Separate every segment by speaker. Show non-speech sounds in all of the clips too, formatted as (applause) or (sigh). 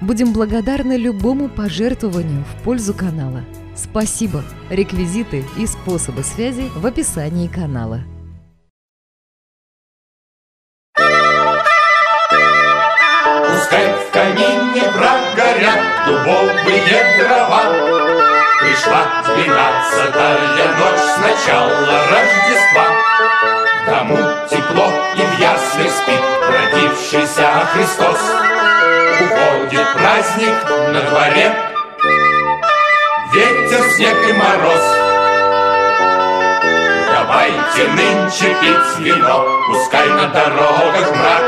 Speaker 1: Будем благодарны любому пожертвованию в пользу канала. Спасибо! Реквизиты и способы связи в описании канала.
Speaker 2: Пускай в камине прогорят дубовые дрова. Пришла двенадцатая ночь с начала Рождества. Дому тепло и в яслях спит родившийся Христос. Праздник на дворе, ветер, снег и мороз. Давайте нынче пить вино, пускай на дорогах мрак.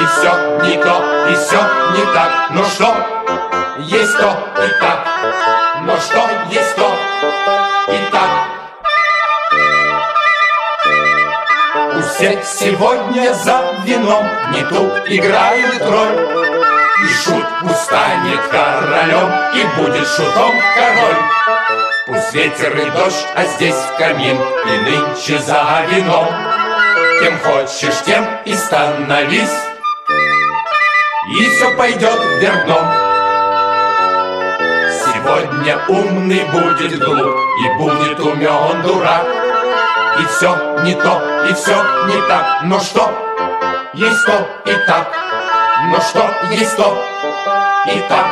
Speaker 2: И все не то, и все не так, но что есть то и так, но что есть то и так. У всех сегодня за вином не ту играют роль. Шут устанет королем, и будет шутом король. Пусть ветер и дождь, а здесь в камин, и нынче за вином. Кем хочешь, тем и становись, и все пойдет вверх дном. Сегодня умный будет глуп, и будет умен дурак. И все не то, и все не так, но что есть то и так. Но что есть то и так.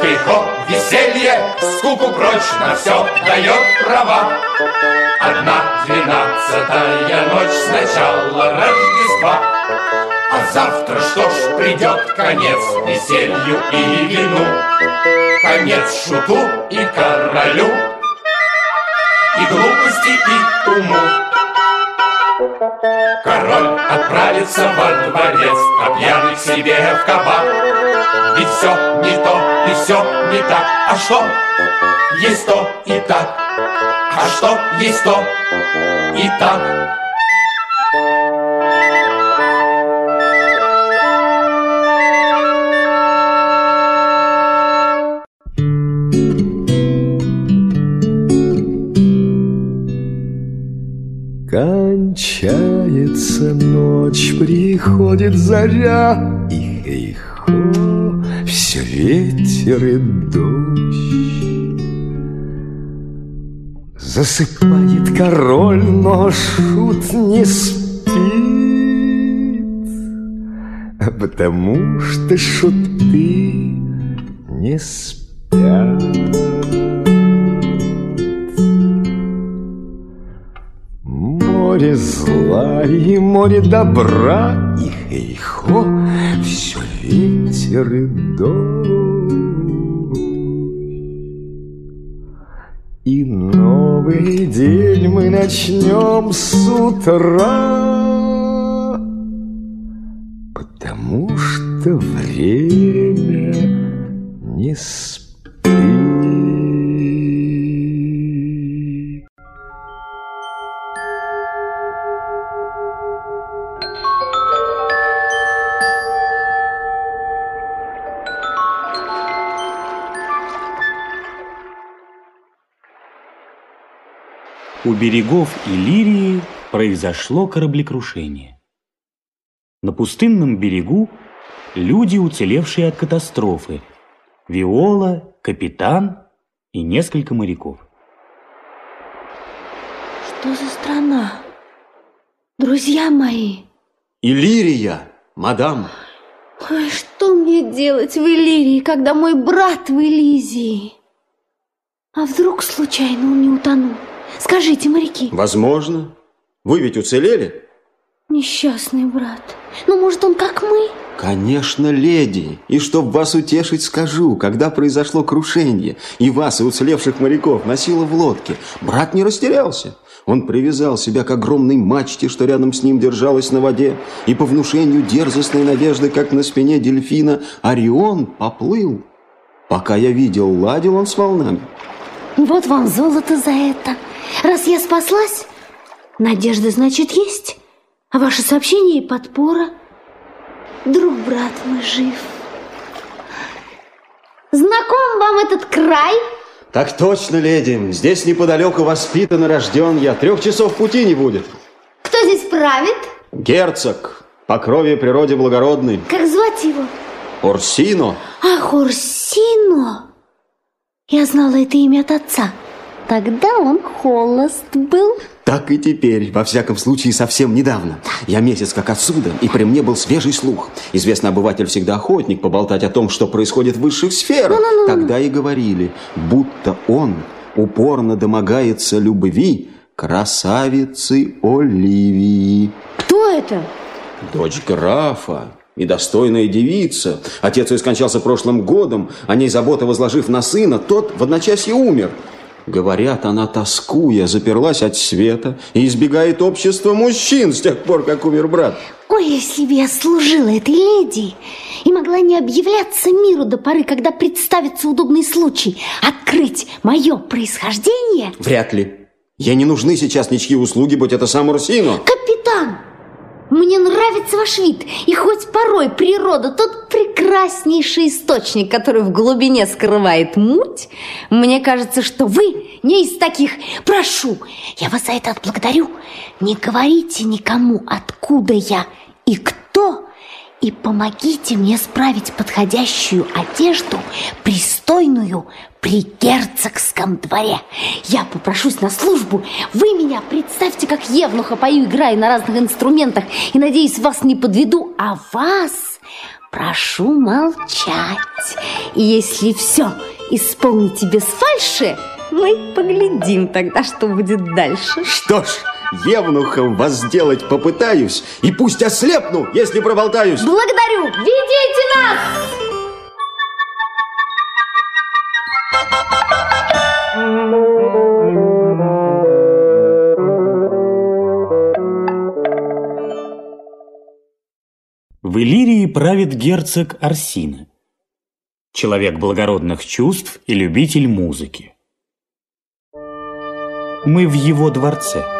Speaker 2: Хихо, веселье, скуку прочь На все дает права Одна двенадцатая ночь С начала Рождества. А завтра что ж придет конец Веселью и вину? Конец шуту и королю. И глупости и уму Король отправится во дворец, а пьяный к себе в кабак. Ведь все не то и все не так. А что есть то и так? А что есть то и так?
Speaker 3: Кончается ночь, приходит заря, И хей-хо, все ветер и дождь. Засыпает король, но шут не спит, Потому что шуты не спят. Море зла и море добра, И хей-хо, все ветер и дождь. И новый день мы начнем с утра, Потому что время не спит.
Speaker 4: Берегов Иллирии произошло кораблекрушение. На пустынном берегу люди, уцелевшие от катастрофы, Виола, капитан и несколько моряков.
Speaker 5: Что за страна? Друзья мои,
Speaker 6: Иллирия, мадам.
Speaker 5: ой, что мне делать в Иллирии, когда мой брат в Элизии? А вдруг случайно он не утонул? Скажите, моряки,
Speaker 6: Возможно. Вы ведь уцелели?
Speaker 5: несчастный брат, ну, может, он как мы?
Speaker 6: Конечно, леди. И чтоб вас утешить, скажу, когда произошло крушение, и вас, и уцелевших моряков, носило в лодке, брат не растерялся. Он привязал себя к огромной мачте, что рядом с ним держалась на воде, и по внушению дерзостной надежды, как на спине дельфина, Орион поплыл. Пока я видел, ладил он с волнами.
Speaker 5: Вот вам золото за это. Раз я спаслась, надежда, значит, есть. А ваше сообщение и подпора. Друг, брат мой жив. Знаком вам этот край?
Speaker 6: Так точно, леди. Здесь неподалеку воспитан и рожден я. Трех часов пути не будет.
Speaker 5: Кто здесь правит?
Speaker 6: Герцог. По крови и природе благородный.
Speaker 5: Как звать его?
Speaker 6: Орсино.
Speaker 5: Ах, Урсино! Я знала это имя от отца. Тогда он холост был.
Speaker 6: Так и теперь, во всяком случае, совсем недавно. Я месяц как отсюда, и при мне был свежий слух. Известно, обыватель всегда охотник поболтать о том, что происходит в высших сферах. Тогда и говорили, будто он упорно домогается любви красавицы Оливии.
Speaker 5: Кто это?
Speaker 6: Дочь графа и достойная девица. Отец ее скончался прошлым годом, о ней забота возложив на сына, тот в одночасье умер. Говорят, она, тоскуя, заперлась от света и избегает общества мужчин с тех пор, как умер брат.
Speaker 5: Ой, если бы я служила этой леди и могла не объявляться миру до поры, когда представится удобный случай открыть мое происхождение.
Speaker 6: Вряд ли. Ей не нужны сейчас ничьи услуги, будь это сам Урсино.
Speaker 5: Капитан, мне нравится ваш вид, и хоть порой природа тот прекраснейший источник, который в глубине скрывает муть, мне кажется, что вы не из таких. Прошу, я вас за это отблагодарю. Не говорите никому, откуда я и кто, и помогите мне справить подходящую одежду, пристойную при герцогском дворе. Я попрошусь на службу. Вы меня представьте, как евнуха пою, играю на разных инструментах. И, надеюсь, вас не подведу, а вас прошу молчать. И если все исполните без фальши, мы поглядим тогда, что будет дальше.
Speaker 6: Что ж, евнухом вас сделать попытаюсь, и пусть ослепну, если проболтаюсь.
Speaker 5: Благодарю! Ведите нас!
Speaker 4: В Иллирии правит герцог Арсина, человек благородных чувств и любитель музыки. Мы в его дворце.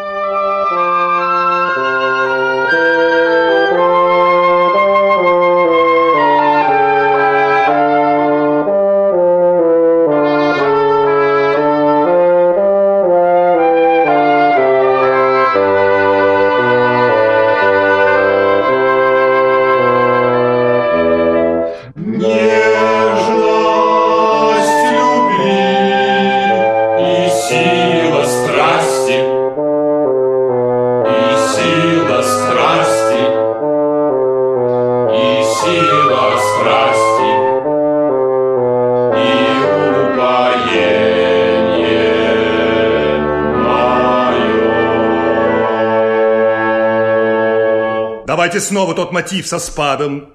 Speaker 7: Давайте снова тот мотив со спадом.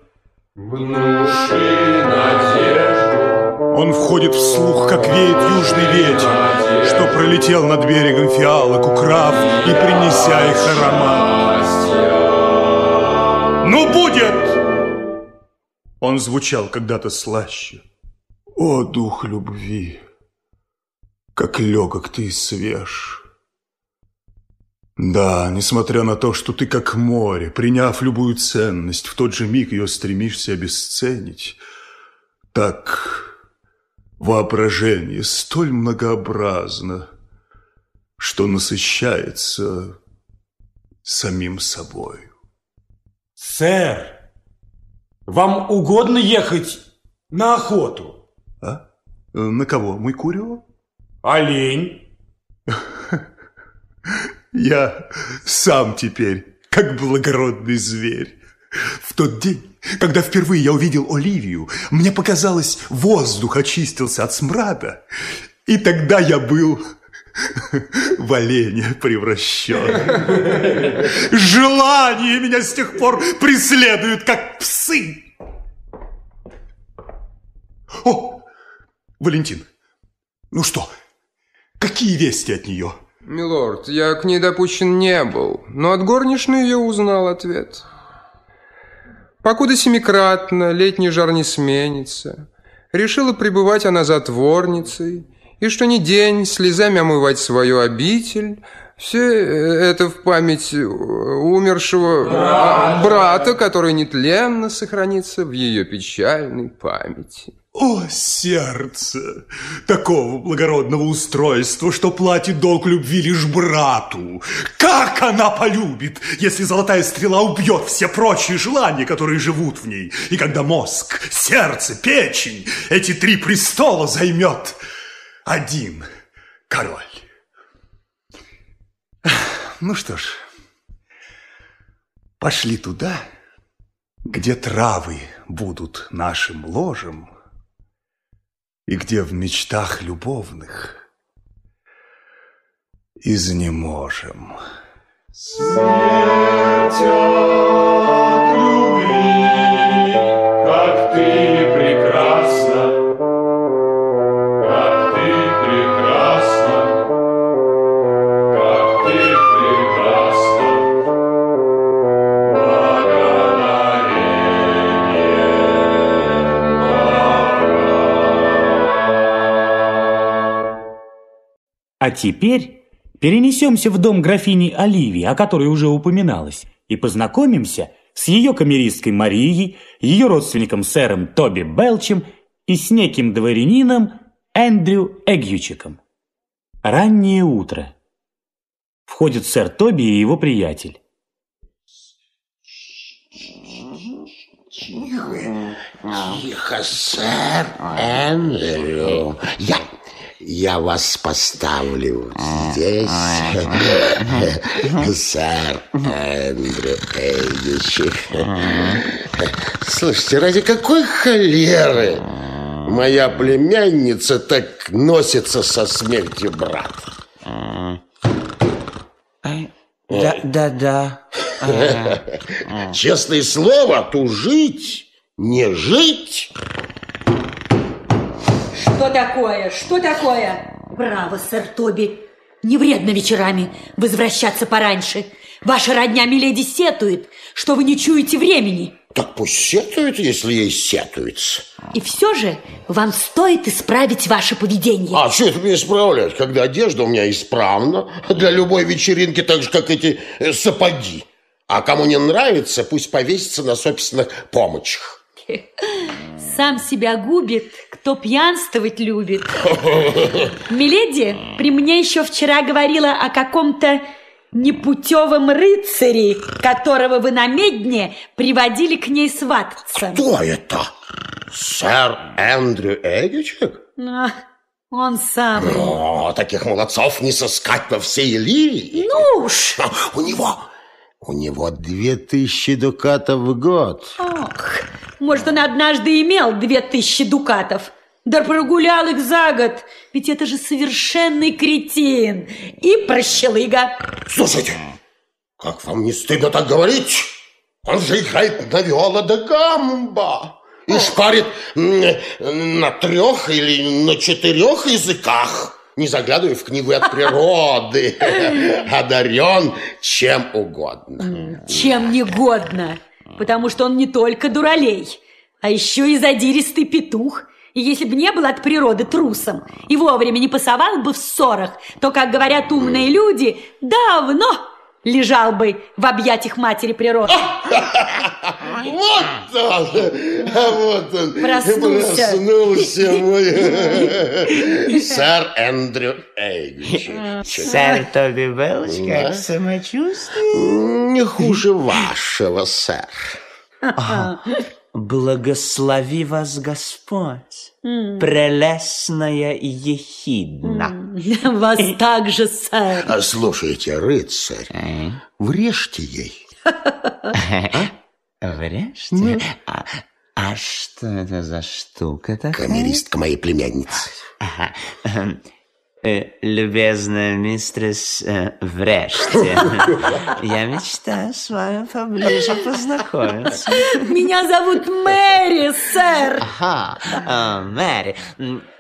Speaker 2: Внуши надежду,
Speaker 7: Он входит в слух, как веет южный ветер, что пролетел над берегом фиалок, украв и принеся их аромат. Ну, будет! Он звучал когда-то слаще. О, дух любви, как легок ты и свеж. Да, несмотря на то, что ты как море, приняв любую ценность, в тот же миг ее стремишься обесценить, так воображение столь многообразно, что насыщается самим собой.
Speaker 8: Сэр, вам угодно ехать на охоту?
Speaker 7: А? Э, На кого? Мой Курио?
Speaker 8: Олень? (laughs)
Speaker 7: Я сам теперь, как благородный зверь. В тот день, когда впервые я увидел Оливию, мне показалось, воздух очистился от смрада, и тогда я был в оленя превращен. Желание меня с тех пор преследует, как псы. О, Валентин, ну что, какие вести от нее?
Speaker 9: Милорд, я к ней допущен не был, но от горничной я узнал ответ. Покуда семикратно летний жар не сменится, решила пребывать она затворницей, и что ни день слезами омывать свою обитель, все это в память умершего брата, брата который нетленно сохранится в ее печальной памяти.
Speaker 7: О, сердце! Такого благородного устройства, что платит долг любви лишь брату. Как она полюбит, если золотая стрела убьет все прочие желания, которые живут в ней, и когда мозг, сердце, печень, эти три престола займет один король. Ну что ж, пошли туда, где травы будут нашим ложем, и где в мечтах любовных изнеможем.
Speaker 2: Смерть
Speaker 4: А теперь перенесемся в дом графини Оливии, о которой уже упоминалось, и познакомимся с ее камеристкой Марией, ее родственником сэром Тоби Белчем и с неким дворянином Эндрю Эгьючиком. Раннее утро. Входит сэр Тоби и его приятель.
Speaker 10: Тихо, сэр Эндрю. Я, я вас поставлю здесь. (laughs) Сэр Эндрю Эйдич. Слушайте, ради какой холеры моя племянница так носится со смертью брата?
Speaker 11: Да, да, да. (laughs)
Speaker 10: Честное слово, тужить, не жить.
Speaker 12: Что такое? Что такое? Браво, сэр Тоби. Не вредно вечерами возвращаться пораньше. Ваша родня Миледи сетует, что вы не чуете времени.
Speaker 10: Так пусть сетует, если ей сетуется.
Speaker 12: И все же вам стоит исправить ваше поведение.
Speaker 10: А что это мне исправлять, когда одежда у меня исправна для любой вечеринки, так же, как эти э, сапоги. А кому не нравится, пусть повесится на собственных помощях. (laughs)
Speaker 12: Сам себя губит, кто пьянствовать любит. Миледи при мне еще вчера говорила о каком-то непутевом рыцаре, которого вы на медне приводили к ней свататься.
Speaker 10: Кто это? Сэр Эндрю Эгичек?
Speaker 12: А, он самый.
Speaker 10: О, таких молодцов не сыскать во всей Ливии.
Speaker 12: Ну уж.
Speaker 10: У него, у него две тысячи дукатов в год.
Speaker 12: Ох, может, он однажды имел две тысячи дукатов. Да прогулял их за год, ведь это же совершенный кретин и прощелыга.
Speaker 10: Слушайте, как вам не стыдно так говорить? Он же играет на виола да гамба и шпарит м, на трех или на четырех языках, не заглядывая в книгу от природы, (laughs) одарен чем угодно.
Speaker 12: Чем не годно, потому что он не только дуралей, а еще и задиристый петух – и если бы не был от природы трусом и вовремя не пасовал бы в ссорах, то, как говорят умные люди, давно лежал бы в объятиях матери природы.
Speaker 10: Вот он! А вот он!
Speaker 12: Проснулся.
Speaker 10: Проснулся мой (laughs) сэр Эндрю Эйвич.
Speaker 11: Сэр Тоби Белч, как самочувствие?
Speaker 10: Не хуже вашего, сэр.
Speaker 11: Благослови вас Господь,
Speaker 12: М.
Speaker 11: прелестная и ехидна. (laughs)
Speaker 12: Вас также, сэр.
Speaker 10: А Слушайте, рыцарь, врежьте ей.
Speaker 11: Врежьте? А, а что это за штука такая?
Speaker 10: Камеристка моей племянницы.
Speaker 11: Ага.
Speaker 13: Э, любезная мистерс э, Вреште, (laughs) я мечтаю с вами поближе познакомиться.
Speaker 12: Меня зовут Мэри, сэр.
Speaker 13: Ага, а, Мэри.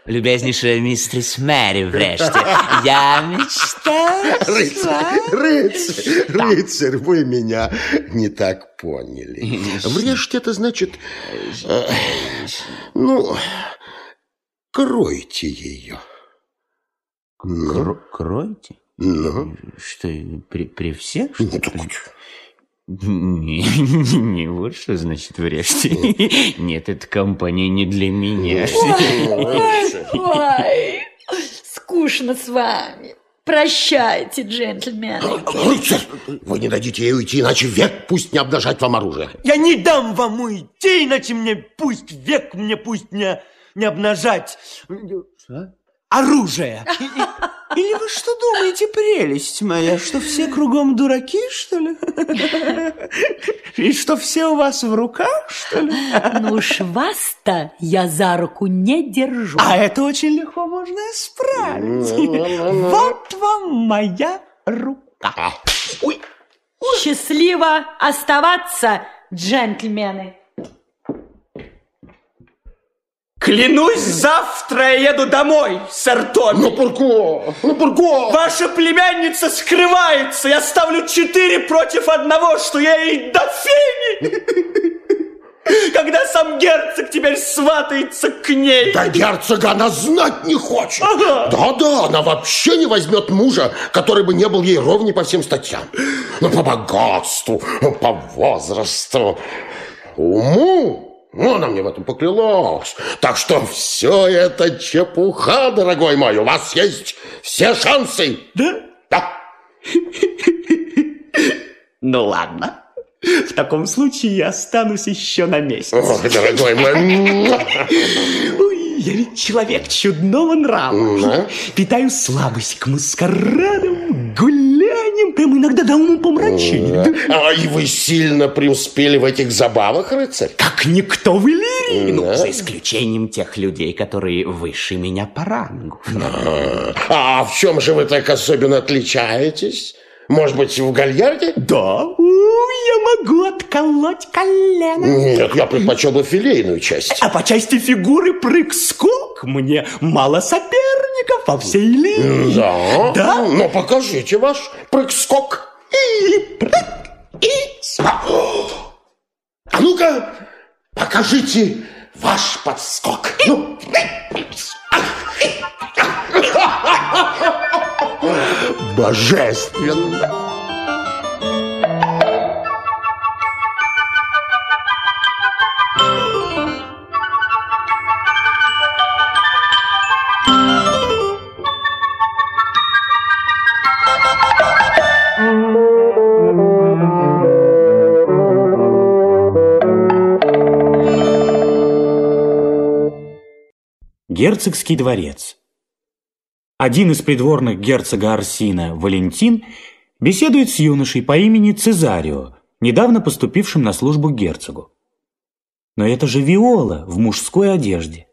Speaker 13: Любезнейшая мистерс Мэри Вреште, я мечтаю
Speaker 10: Рыцарь, рыцарь, рыцарь, вы меня не так поняли. Врежьте это значит, э, ну, кройте ее. Ну,
Speaker 13: Кройте?
Speaker 10: ну.
Speaker 13: Что, при, при всех, что? Не, не, не, вот что значит врежьте. Нет, эта компания не для меня.
Speaker 12: Ой, скучно с вами. Прощайте, джентльмены.
Speaker 10: Вы не дадите ей уйти, иначе век пусть не обнажать вам оружие.
Speaker 11: Я не дам вам уйти, иначе мне пусть век мне пусть не, не обнажать оружие. (laughs)
Speaker 13: Или вы что думаете, прелесть моя, что все кругом дураки, что ли? (laughs) И что все у вас в руках, что ли? (laughs)
Speaker 12: Ну уж вас-то я за руку не держу.
Speaker 13: А это очень легко можно исправить. Вот вам моя рука.
Speaker 12: Счастливо оставаться, джентльмены.
Speaker 11: Клянусь, завтра я еду домой, сэр Томми.
Speaker 10: Ну, Пурко, ну, Пурко.
Speaker 11: Ваша племянница скрывается. Я ставлю четыре против одного, что я ей до фени. Когда сам герцог теперь сватается к ней.
Speaker 10: Да герцога она знать не хочет.
Speaker 11: Ага.
Speaker 10: Да-да, она вообще не возьмет мужа, который бы не был ей ровней по всем статьям. Ну, по богатству, по возрасту, уму. Ну, она мне в этом поклялась. Так что все это чепуха, дорогой мой. У вас есть все шансы.
Speaker 11: Да?
Speaker 10: Да.
Speaker 11: Ну ладно. В таком случае я останусь еще на месяц.
Speaker 10: Ох, дорогой мой.
Speaker 11: Ой, я ведь человек чудного нрава. Питаю слабость к маскарадам, гуляниям, прям иногда до ума помрачения.
Speaker 10: А и вы сильно преуспели в этих забавах, рыцарь?
Speaker 11: Как никто в Иллирии.
Speaker 13: Ну,
Speaker 10: Да.
Speaker 13: за исключением тех людей, которые выше меня по рангу.
Speaker 10: А в чем же вы так особенно отличаетесь? Может быть, в гальярде?
Speaker 11: Да, у, я могу отколоть колено.
Speaker 10: Нет, я предпочел бы филейную часть.
Speaker 11: А по части фигуры прыг-скок мне мало соперников по всей Иллирии.
Speaker 10: Да?
Speaker 11: Да?
Speaker 10: Ну, покажите ваш прыг-скок.
Speaker 11: И прыг, и
Speaker 10: А ну-ка, покажите ваш подскок. Ну. (laughs) Божественно.
Speaker 4: Герцогский дворец. Один из придворных герцога Арсина, Валентин, беседует с юношей по имени Цезарио, недавно поступившим на службу герцогу. Но это же Виола в мужской одежде.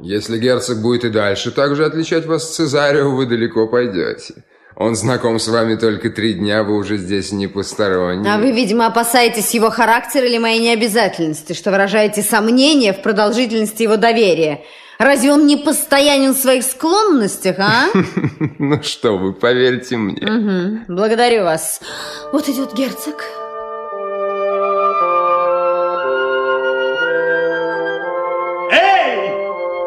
Speaker 14: Если герцог будет и дальше так же отличать вас с Цезарио, вы далеко пойдете. Он знаком с вами только три дня, вы уже здесь не посторонние.
Speaker 15: А вы, видимо, опасаетесь его характера или моей необязательности, что выражаете сомнение в продолжительности его доверия. Разве он не постоянен в своих склонностях, а? (laughs)
Speaker 14: Ну что вы, поверьте мне.
Speaker 15: Благодарю вас. Вот идет герцог.
Speaker 16: Эй!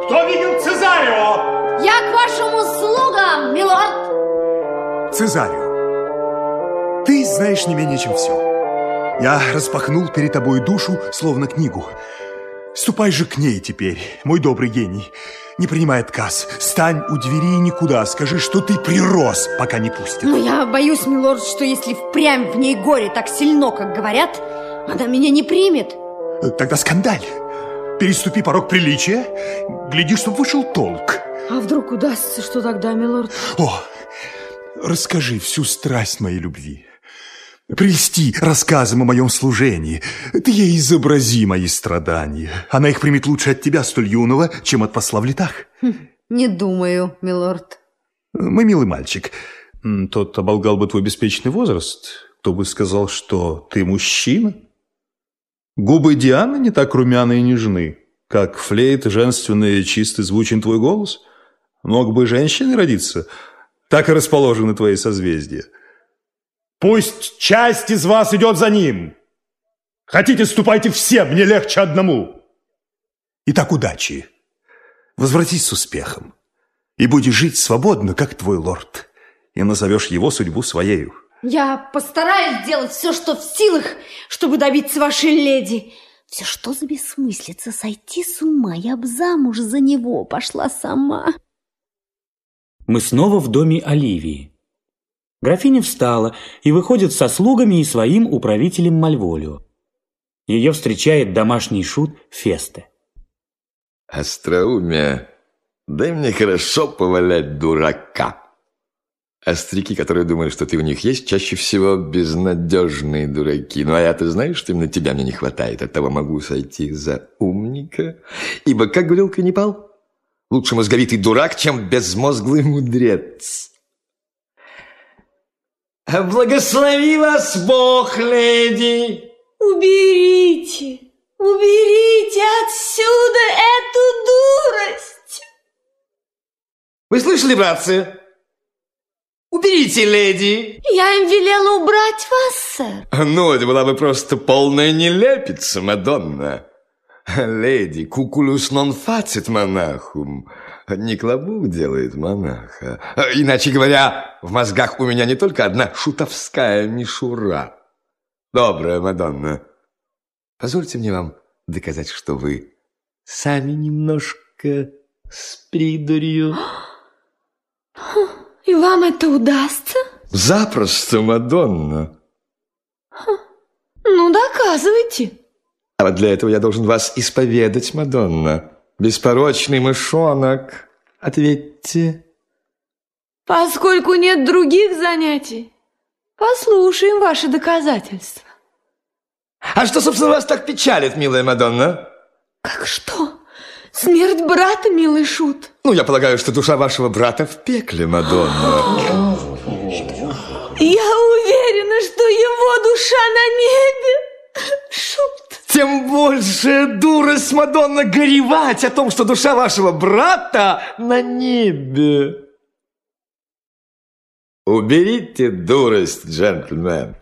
Speaker 16: Кто видел Цезарио?
Speaker 15: Я к вашим услугам, милорд!
Speaker 7: Цезарио, ты знаешь не менее, чем все. Я распахнул перед тобой душу, словно книгу. Ступай же к ней теперь, мой добрый гений. Не принимай отказ. Стань у двери и никуда. Скажи, что ты прирос, пока не пустят.
Speaker 15: Но я боюсь, милорд, что если впрямь в ней горе так сильно, как говорят, она меня не примет.
Speaker 7: Тогда скандаль. Переступи порог приличия. Гляди, чтоб вышел толк.
Speaker 15: А вдруг удастся, что тогда, милорд?
Speaker 7: О, расскажи всю страсть моей любви. Прельсти рассказом о моем служении. Ты ей изобрази мои страдания. Она их примет лучше от тебя, столь юного, чем от посла в летах.
Speaker 15: Не думаю, милорд.
Speaker 7: Мы милый мальчик. Тот оболгал бы твой беспечный возраст, кто бы сказал, что ты мужчина. Губы Дианы не так румяны и нежны, как флейт женственный и чистый звучен твой голос. Мог бы женщиной родиться, так и расположены твои созвездия.
Speaker 17: Пусть часть из вас идет за ним. Хотите, ступайте все, мне легче одному.
Speaker 7: Итак, удачи. Возвратись с успехом. И будешь жить свободно, как твой лорд. И назовешь его судьбу своею.
Speaker 15: Я постараюсь сделать все, что в силах, чтобы добиться вашей леди. Все что за бессмыслица, сойти с ума. Я б замуж за него пошла сама.
Speaker 4: Мы снова в доме Оливии. Графиня встала и выходит со слугами и своим управителем Мальволио. Ее встречает домашний шут Фесте.
Speaker 3: Остроумие. Дай мне хорошо повалять дурака. Остряки, которые думают, что ты у них есть, чаще всего безнадежные дураки. Ну, а я-то знаю, что именно тебя мне не хватает. Оттого могу сойти за умника. Ибо, как говорил Каннибал, лучше мозговитый дурак, чем безмозглый мудрец.
Speaker 18: Благослови вас Бог, леди!
Speaker 19: Уберите, уберите отсюда эту дурость!
Speaker 18: Вы слышали, братцы? Уберите, леди!
Speaker 19: Я им велела убрать вас, сэр.
Speaker 3: Ну, это была бы просто полная нелепица, Мадонна. Леди, кукулус нон фацит монахум. Не клобук делает монаха. Иначе говоря, в мозгах у меня не только одна шутовская мишура. Добрая Мадонна, позвольте мне вам доказать, что вы сами немножко с придурью. (gasps)
Speaker 19: И вам это удастся?
Speaker 3: Запросто, Мадонна.
Speaker 19: Ну, доказывайте.
Speaker 3: А вот для этого я должен вас исповедать, Мадонна. Беспорочный мышонок. Ответьте.
Speaker 19: Поскольку нет других занятий, послушаем ваши доказательства.
Speaker 3: А что, собственно, вас так печалит, милая Мадонна?
Speaker 19: Как что? Смерть брата, милый шут.
Speaker 3: Ну, я полагаю, что душа вашего брата в пекле, Мадонна.
Speaker 19: Я уверена, что его душа на небе. Шут.
Speaker 3: Тем больше дурость, Мадонна, горевать о том, что душа вашего брата на небе. Уберите дурость, джентльмен.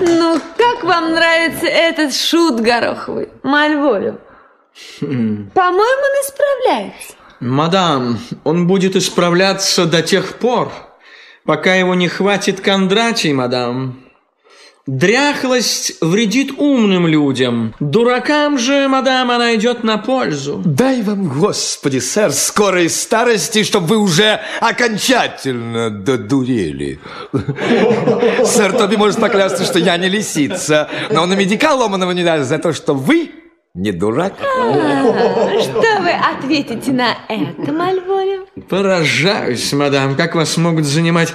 Speaker 19: Ну, как вам нравится этот шут гороховый, Мальволю? По-моему, он исправляется.
Speaker 20: Мадам, он будет исправляться до тех пор, пока его не хватит Кондратий, мадам. Дряхлость вредит умным людям. Дуракам же, мадам, она идет на пользу.
Speaker 3: Дай вам, Господи, сэр, скорой старости, чтобы вы уже окончательно додурели. Сэр Тоби может поклясться, что я не лисица, но он и медика ломаного не даст за то, что вы не дурак.
Speaker 19: А, Что вы ответите на это, Мальволю?
Speaker 20: Поражаюсь, мадам, как вас могут занимать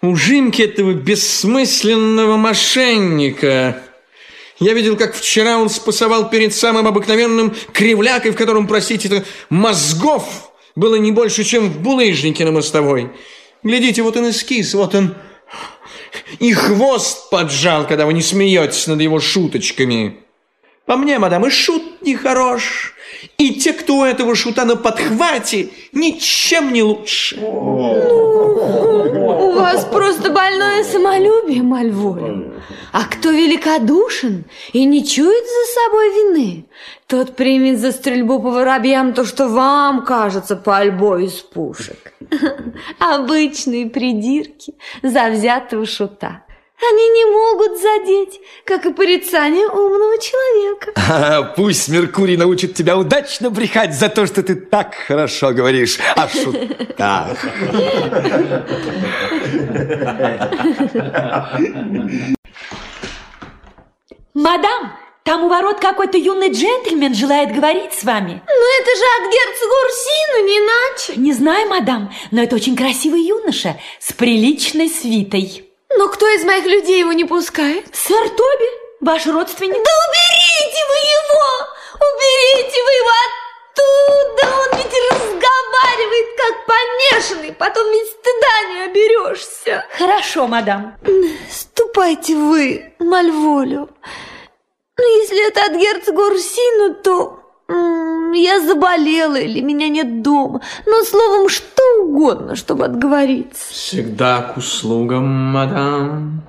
Speaker 20: ужимки этого бессмысленного мошенника. Я видел, как вчера он спасовал перед самым обыкновенным кривлякой, в котором, простите, это мозгов было не больше, чем в булыжнике на мостовой. Глядите, вот он эскиз, вот он и хвост поджал, когда вы не смеетесь над его шуточками. По мне, мадам, и шут нехорош, и те, кто у этого шута на подхвате, ничем не лучше.
Speaker 19: У вас просто больное самолюбие, Мальволю. А кто великодушен и не чует за собой вины, тот примет за стрельбу по воробьям то, что вам кажется пальбой из пушек. (laughs) Обычные придирки завзятого шута. Они не могут задеть, как и порицание умного человека. (laughs)
Speaker 3: А, пусть Меркурий научит тебя удачно брехать за то, что ты так хорошо говоришь о шутах.
Speaker 19: Мадам, там у ворот какой-то юный джентльмен желает говорить с вами.
Speaker 15: Ну это же от герцога Урсина, не иначе.
Speaker 19: Не знаю, мадам, но это очень красивый юноша с приличной свитой.
Speaker 15: Но кто из моих людей его не пускает?
Speaker 19: Сэр Тоби,
Speaker 12: Ваш родственник?
Speaker 19: Да уберите вы его! Уберите вы его оттуда! Он ведь разговаривает как помешанный, потом ведь стыда не оберешься.
Speaker 12: Хорошо, мадам.
Speaker 19: Ступайте вы, Мальволю. Ну, если это от герцога Урсину, то я заболела или меня нет дома. Но, словом, что угодно, чтобы отговориться.
Speaker 20: Всегда к услугам, мадам.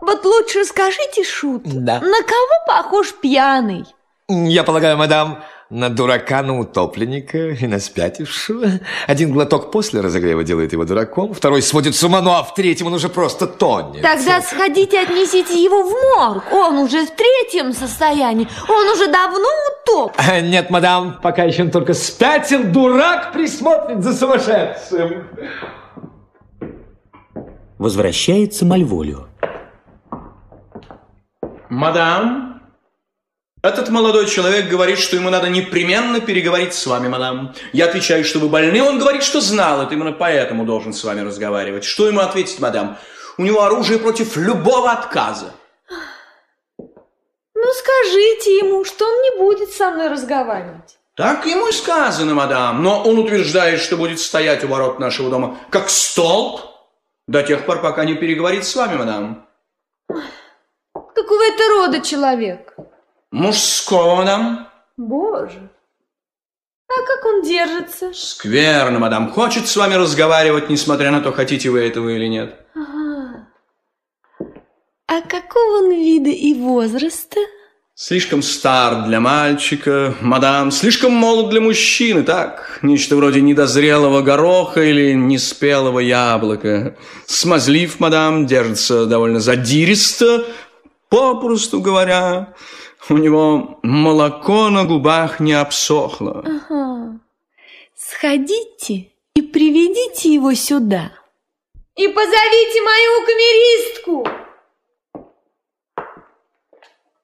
Speaker 19: Вот лучше скажите, Шут,
Speaker 3: Да.
Speaker 19: на кого похож пьяный?
Speaker 3: Я полагаю, мадам, на дурака, на утопленника и на спятившего. Один глоток после разогрева делает его дураком, второй сводит с ума, ну а в третьем он уже просто тонет.
Speaker 19: Тогда сходите, отнесите его в морг. Он уже в третьем состоянии. Он уже давно утоп.
Speaker 3: А, Нет, мадам, пока еще он только спятил, дурак присмотрит за сумасшедшим.
Speaker 4: Возвращается Мальволио.
Speaker 21: Мадам, этот молодой человек говорит, что ему надо непременно переговорить с вами, мадам. Я отвечаю, что вы больны. Он говорит, что знал это, именно поэтому должен с вами разговаривать. Что ему ответить, мадам? У него оружие против любого отказа.
Speaker 19: Ну, скажите ему, что он не будет со мной разговаривать.
Speaker 21: Так ему и сказано, мадам. Но он утверждает, что будет стоять у ворот нашего дома, как столб, до тех пор, пока не переговорит с вами, мадам.
Speaker 19: Какого это рода человек?
Speaker 21: Мужского, мадам.
Speaker 19: Боже. А как он держится?
Speaker 21: Скверно, мадам. Хочет с вами разговаривать, несмотря на то, хотите вы этого или нет.
Speaker 19: Ага. А какого он вида и возраста?
Speaker 21: Слишком стар для мальчика, мадам, слишком молод для мужчины, так? Нечто вроде недозрелого гороха или неспелого яблока. Смазлив, мадам, держится довольно задиристо, попросту говоря. У него молоко на губах не обсохло.
Speaker 19: Ага. Сходите и приведите его сюда. И позовите мою камеристку.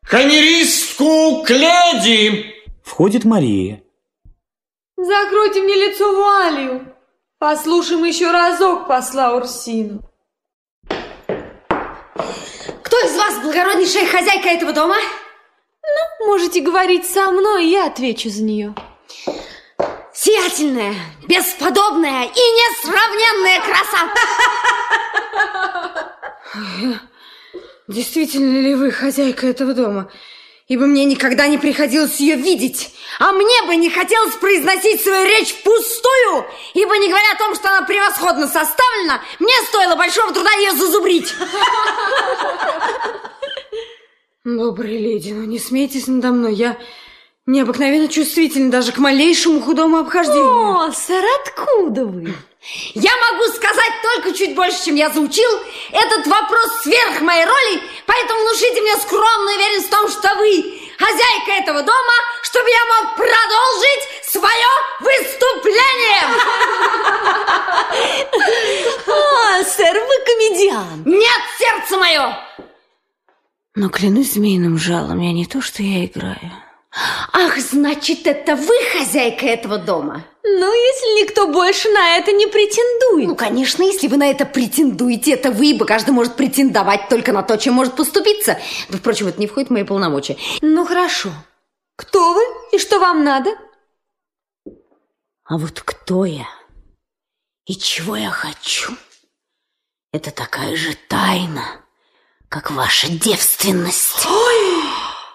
Speaker 21: Камеристку к леди!
Speaker 4: Входит Мария.
Speaker 19: Закройте мне лицо вуалью. Послушаем еще разок посла Урсину.
Speaker 15: Кто из вас благороднейшая хозяйка этого дома?
Speaker 19: Ну, можете говорить со мной, я отвечу за нее.
Speaker 15: Сиятельная, бесподобная и несравненная краса! (laughs) Действительно ли вы хозяйка этого дома? Ибо мне никогда не приходилось ее видеть, а мне бы не хотелось произносить свою речь впустую, ибо не говоря о том, что она превосходно составлена, мне стоило большого труда ее зазубрить. (laughs) Добрая леди, ну не смейтесь надо мной, я необыкновенно чувствительна даже к малейшему худому обхождению.
Speaker 19: О, сэр, откуда вы?
Speaker 15: Я могу сказать только чуть больше, чем я заучил. Этот вопрос сверх моей роли, поэтому внушите мне скромную уверенность в том, что вы хозяйка этого дома, чтобы я мог продолжить свое выступление.
Speaker 19: А, сэр, вы комедиант.
Speaker 15: Нет, сердце мое.
Speaker 19: Но клянусь змеиным жалом, я не то, что я играю.
Speaker 15: Ах, значит, это вы хозяйка этого дома?
Speaker 19: Ну, если никто больше на это не претендует.
Speaker 15: Ну, конечно, если вы на это претендуете, это вы, ибо каждый может претендовать только на то, чем может поступиться. Да, впрочем, это не входит в мои полномочия.
Speaker 19: Ну, хорошо. Кто вы и что вам надо?
Speaker 15: А вот кто я и чего я хочу, это такая же тайна, как ваша девственность.
Speaker 19: Ой!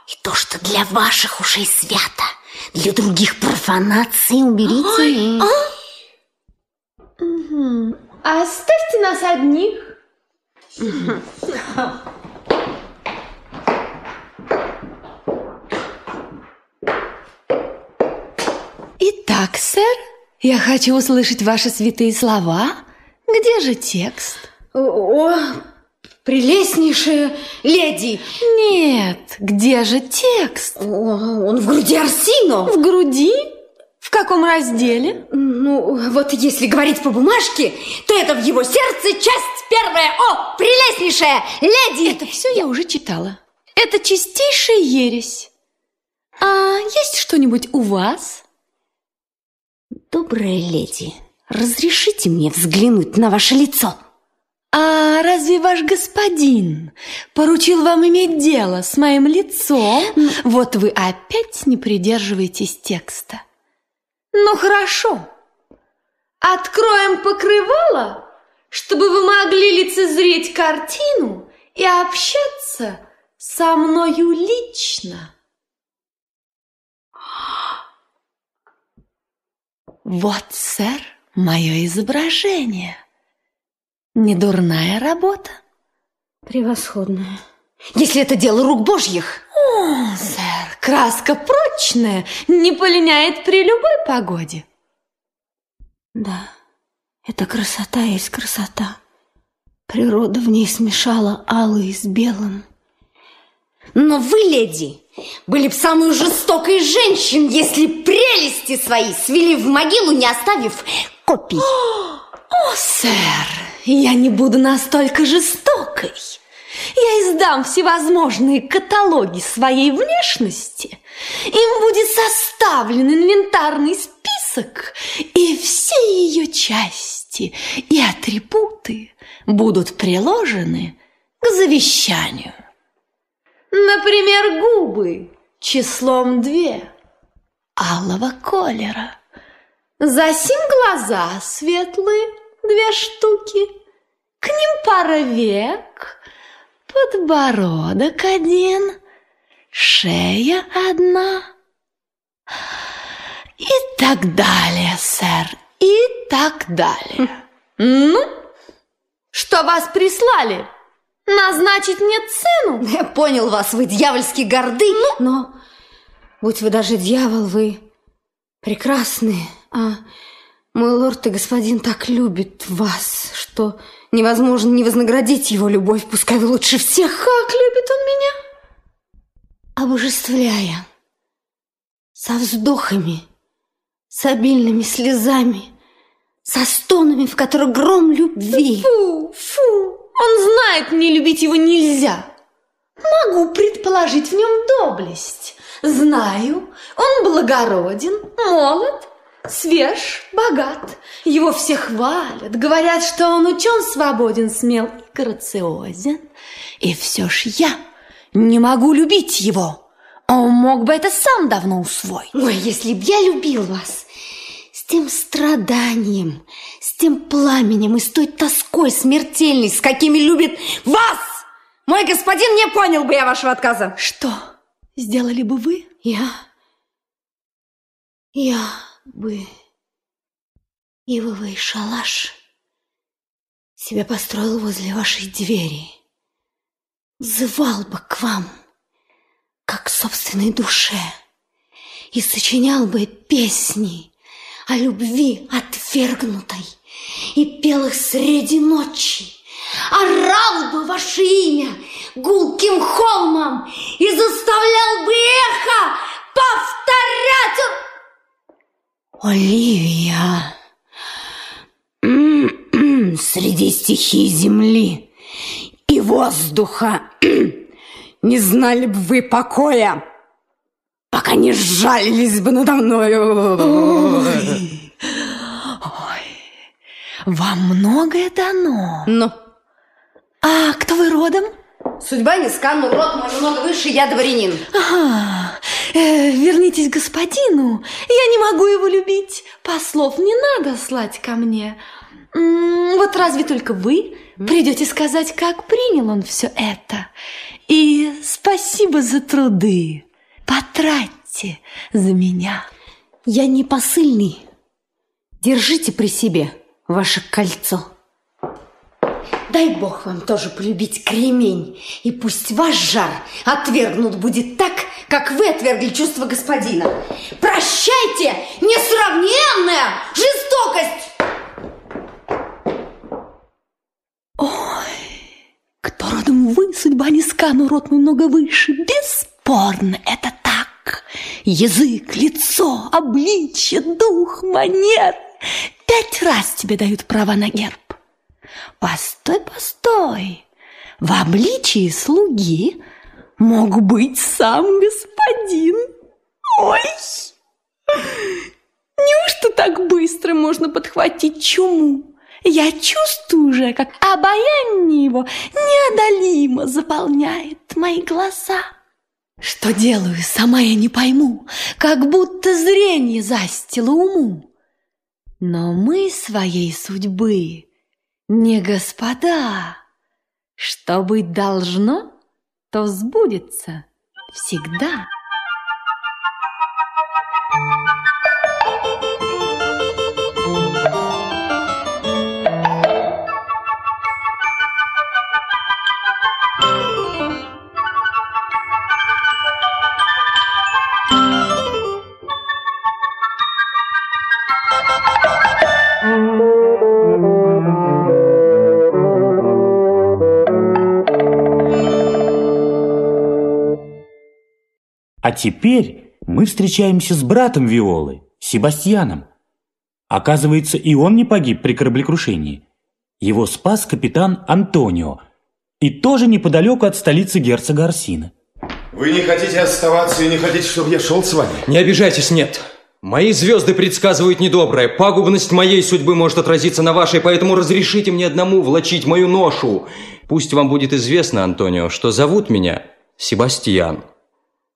Speaker 15: И то, что для ваших ушей свято, для других профанаций уберите.
Speaker 19: Ой, а? Угу. Оставьте нас одних. Итак, сэр, я хочу услышать ваши святые слова. Где же текст?
Speaker 15: О, прелестнейшая леди!
Speaker 19: Нет, где же текст?
Speaker 15: Он в груди Арсино!
Speaker 19: В груди? В каком разделе?
Speaker 15: Ну, вот если говорить по бумажке, то это в его сердце часть первая. О, прелестнейшая леди!
Speaker 19: Это все я уже читала. Это чистейшая ересь. А есть что-нибудь у вас?
Speaker 15: Добрая леди, разрешите мне взглянуть на ваше лицо?
Speaker 19: А разве ваш господин поручил вам иметь дело с моим лицом? Вот вы опять не придерживаетесь текста.
Speaker 15: Ну хорошо. Откроем покрывало, чтобы вы могли лицезреть картину и общаться со мною лично.
Speaker 19: Вот, сэр, мое изображение. Недурная работа.
Speaker 15: Превосходная. Если это дело рук божьих.
Speaker 19: О, сэр, краска прочная, не полиняет при любой погоде.
Speaker 15: Да, это красота есть красота. Природа в ней смешала алый с белым. Но вы, леди, были бы самой жестокой женщин, если прелести свои свели в могилу, не оставив копий.
Speaker 19: О, сэр, я не буду настолько жестокой. Я издам всевозможные каталоги своей внешности. Им будет составлен инвентарный список, и все ее части и атрибуты будут приложены к завещанию.
Speaker 15: Например, губы числом две.
Speaker 19: Алого колера.
Speaker 15: Засим глаза светлые, две штуки. К ним пара век,
Speaker 19: подбородок один, шея одна. И так далее, сэр, и так далее.
Speaker 15: Ну, что вас прислали? Назначить мне цену? Я понял вас, вы дьявольски горды, ну? но будь вы даже дьявол, вы прекрасны, а мой лорд и господин так любит вас, что невозможно не вознаградить его любовь, пускай вы лучше всех. Как любит он меня? Обожествляя, со вздохами, с обильными слезами, со стонами, в которых гром любви. Фу, фу, он знает, мне любить его нельзя. Могу предположить в нем доблесть. Знаю, он благороден, молод, свеж, богат. Его все хвалят, говорят, что он учен, свободен, смел и грациозен. И все ж я не могу любить его. Он мог бы это сам давно усвоить. Ой, если б я любил вас, с тем страданием, с тем пламенем и с той тоской смертельной, с какими любит вас, мой господин, не понял бы я вашего отказа.
Speaker 19: Что сделали бы вы?
Speaker 15: Я... Я бы ивовый шалаш себе построил возле вашей двери. Взывал бы к вам, как к собственной душе, и сочинял бы песни о любви отвергнутой, и пел их среди ночи, орал бы ваше имя гулким холмом и заставлял бы эхо повторять Оливия, среди стихий земли и воздуха не знали бы вы покоя, пока не сжалились бы надо мною.
Speaker 19: Ой, ой, вам многое дано.
Speaker 15: Ну?
Speaker 19: А кто вы родом?
Speaker 15: Судьба низка, но род мой много выше, я дворянин.
Speaker 19: Ага, э, вернитесь господину. Я не могу его любить. Послов не надо слать ко мне. М-м, вот разве только вы придете сказать, как принял он все это. И спасибо за труды. Потратьте за меня.
Speaker 15: Я не посыльный. Держите при себе ваше кольцо. Дай Бог вам тоже полюбить кремень, и пусть ваш жар отвергнут будет так, как вы отвергли чувство господина. Прощайте, несравненная жестокость!
Speaker 19: Ой, кто родом вы, судьба низка, но род мой много выше. Бесспорно, это так. Язык, лицо, обличье, дух, манер. Пять раз тебе дают право на герб. Постой, постой. В обличии слуги мог быть сам господин. Ой! Неужто так быстро можно подхватить чуму? Я чувствую уже, как обаяние его неодолимо заполняет мои глаза. Что делаю, сама я не пойму, как будто зрение застило уму. Но мы своей судьбы не господа. Что быть должно, то сбудется всегда.
Speaker 4: Теперь мы встречаемся с братом Виолы, Себастьяном. Оказывается, и он не погиб при кораблекрушении. Его спас капитан Антонио, и тоже неподалеку от столицы герцога Арсина.
Speaker 22: Вы не хотите оставаться и не хотите, чтобы я шел с вами?
Speaker 23: Не обижайтесь, нет. Мои звезды предсказывают недоброе. Пагубность моей судьбы может отразиться на вашей, поэтому разрешите мне одному влачить мою ношу. Пусть вам будет известно, Антонио, что зовут меня Себастьян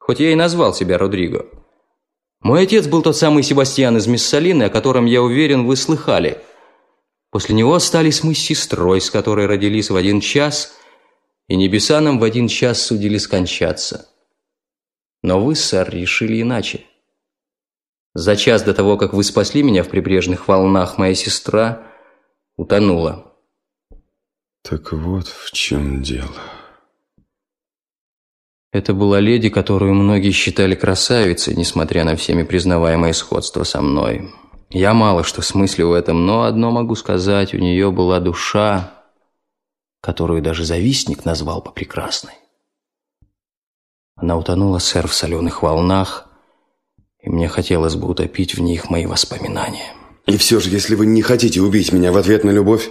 Speaker 23: хоть я и назвал себя Родриго. Мой отец был тот самый Себастьян из Миссалины, о котором, я уверен, вы слыхали. После него остались мы с сестрой, с которой родились в один час, и небеса нам в один час судили скончаться. Но вы, сэр, решили иначе. За час до того, как вы спасли меня в прибрежных волнах, моя сестра утонула.
Speaker 6: Так вот в чем дело.
Speaker 23: Это была леди, которую многие считали красавицей, несмотря на всеми признаваемое сходство со мной. Я мало что смыслю в этом, но одно могу сказать, у нее была душа, которую даже завистник назвал бы прекрасной. Она утонула, сэр, в соленых волнах, и мне хотелось бы утопить в них мои воспоминания.
Speaker 22: И все же, если вы не хотите убить меня в ответ на любовь,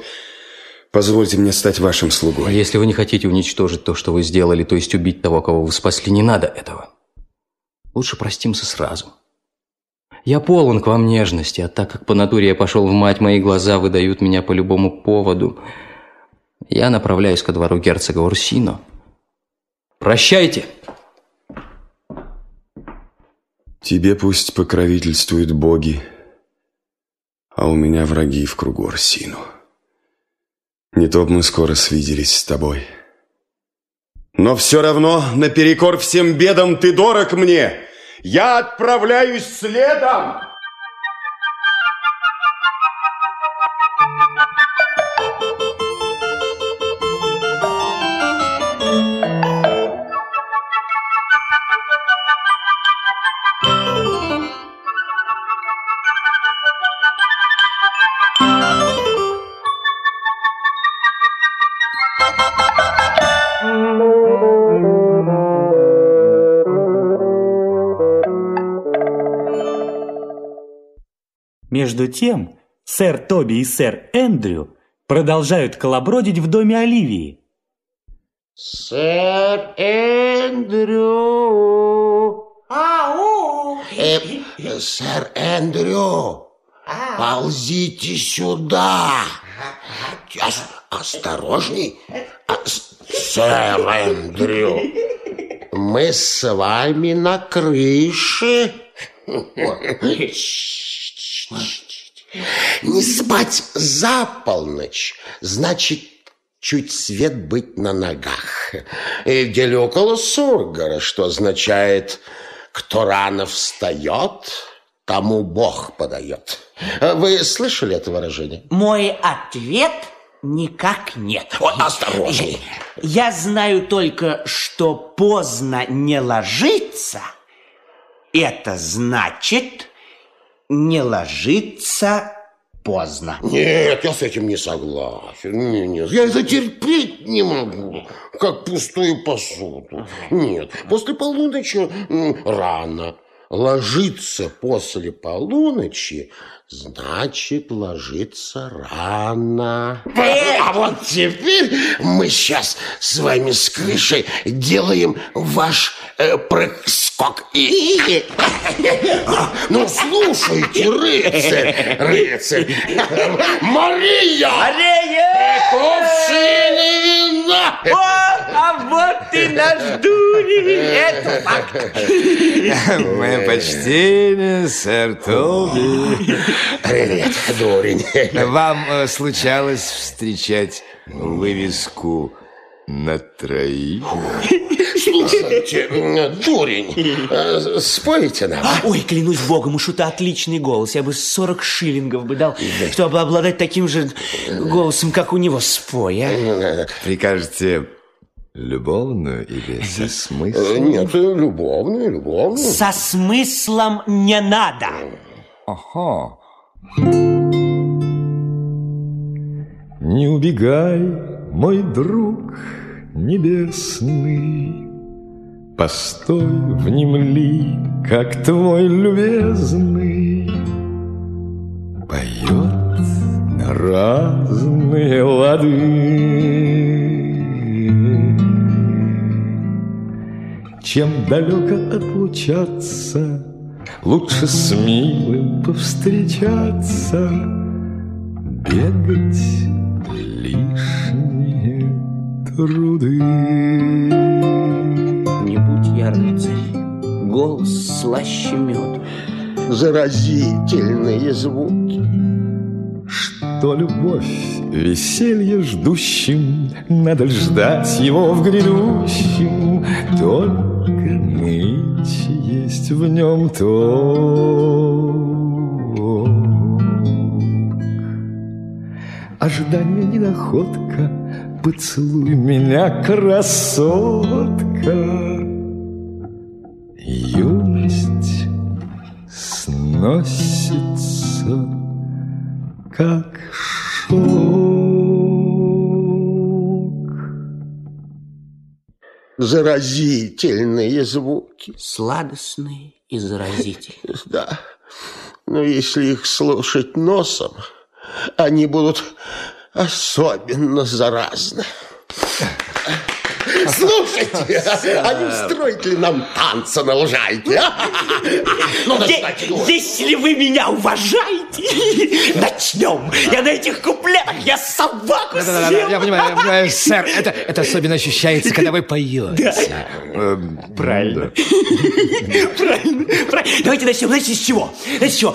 Speaker 22: Позвольте мне стать вашим слугой.
Speaker 23: Если вы не хотите уничтожить то, что вы сделали, то есть убить того, кого вы спасли, не надо этого. Лучше простимся сразу. Я полон к вам нежности, а так как по натуре я пошел в мать, мои глаза выдают меня по любому поводу. Я направляюсь ко двору герцога Урсино. Прощайте!
Speaker 6: Тебе пусть покровительствуют боги, а у меня враги в кругу Урсино. Не то б мы скоро свиделись с тобой. Но все равно, наперекор всем бедам, ты дорог мне. Я отправляюсь следом.
Speaker 4: Между тем, сэр Тоби и сэр Эндрю продолжают колобродить в доме Оливии.
Speaker 10: Сэр Эндрю!
Speaker 12: Ау!
Speaker 10: Э, сэр Эндрю, ползите сюда. Ос- Осторожней. А, Сэр Эндрю, мы с вами на крыше. Не спать за полночь, значит, чуть свет быть на ногах. И в деле около Сургора, что означает, кто рано встает, тому Бог подает. Вы слышали это выражение?
Speaker 11: Мой ответ никак нет.
Speaker 10: Ой, осторожней.
Speaker 11: Я знаю только, что поздно не ложиться, это значит не ложиться поздно.
Speaker 10: Нет, я с этим не согласен. Не, Нет, я это терпеть не могу, как пустую посуду. Нет, после полуночи рано. Ложиться после полуночи значит ложиться рано. А вот теперь мы сейчас с вами с крышей делаем ваш прыг, скок и... (laughs) Ну, слушайте, рыцарь, рыцарь. Мария!
Speaker 11: Мария!
Speaker 10: Кувшин вина!
Speaker 11: О, а вот и наш Дури! Это факт!
Speaker 3: Мое почтение, сэр Тоби.
Speaker 10: Привет, дурень.
Speaker 3: Вам э, случалось встречать вывеску на троих?
Speaker 10: Слушайте, (laughs) дурень, э, спойте нам.
Speaker 11: Ой, клянусь богом, у Шута отличный голос. Я бы 40 шиллингов бы дал, чтобы обладать таким же голосом, как у него. Спой, а?
Speaker 3: Прикажете любовную или со смыслом?
Speaker 10: Э, Нет, любовную, любовную.
Speaker 11: Со смыслом не надо.
Speaker 3: Ага. Не убегай, мой друг небесный, Постой, внемли, как твой любезный Поет на разные лады. Чем далеко отлучаться, Лучше с милым повстречаться, Бегать лишние труды.
Speaker 11: Я рыцарь, голос слаще меда.
Speaker 10: Заразительные звуки.
Speaker 3: Что любовь веселье ждущим, Надо ждать его в грядущем, Только нынче есть в нем толк. Ожидание не находка, Поцелуй меня, красотка. Юность сносится, как шелк.
Speaker 10: Заразительные звуки.
Speaker 11: Сладостные и заразительные. (laughs)
Speaker 10: Да. Но если их слушать носом, они будут особенно заразны. Слушайте, а не устроить ли нам танца на лужайке? а? Ну.
Speaker 11: Если вы меня уважаете, (laughs) начнем. Я на этих куплетах, я собаку съем.
Speaker 24: я понимаю, я понимаю, (laughs) сэр, это, это особенно ощущается, когда вы поете.
Speaker 11: Правильно. (laughs) Правильно, правильно. Давайте начнем, знаете, с чего? Знаете, с чего?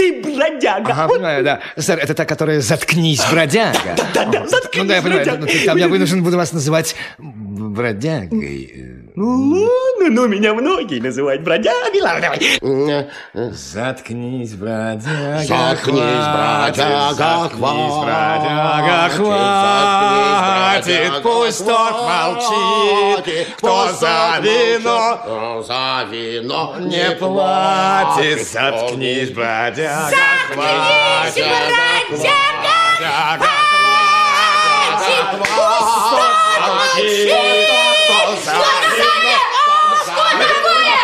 Speaker 11: Ты бродяга.
Speaker 24: Ага, понимаю, да. Сэр, это та, которая «Заткнись, бродяга».
Speaker 11: Да-да, заткнись,
Speaker 24: Ну да, я понимаю,
Speaker 11: бродяга.
Speaker 24: ну, тогда я вынужден буду вас называть бродягой.
Speaker 11: Ну ладно, ну меня многие называют бродягой. Ладно, давай.
Speaker 3: Заткнись, бродяга,
Speaker 10: Заткнись, бродяга,
Speaker 3: Заткнись, бродяга,
Speaker 10: Заткнись,
Speaker 3: хватит, пусть тот молчит, кто за вино
Speaker 10: Кто за вино
Speaker 3: не платит. Заткнись, бродяга,
Speaker 10: Заткнись, бродяга,
Speaker 3: хватит, пусть тот молчит, кто за вино
Speaker 12: Что такое?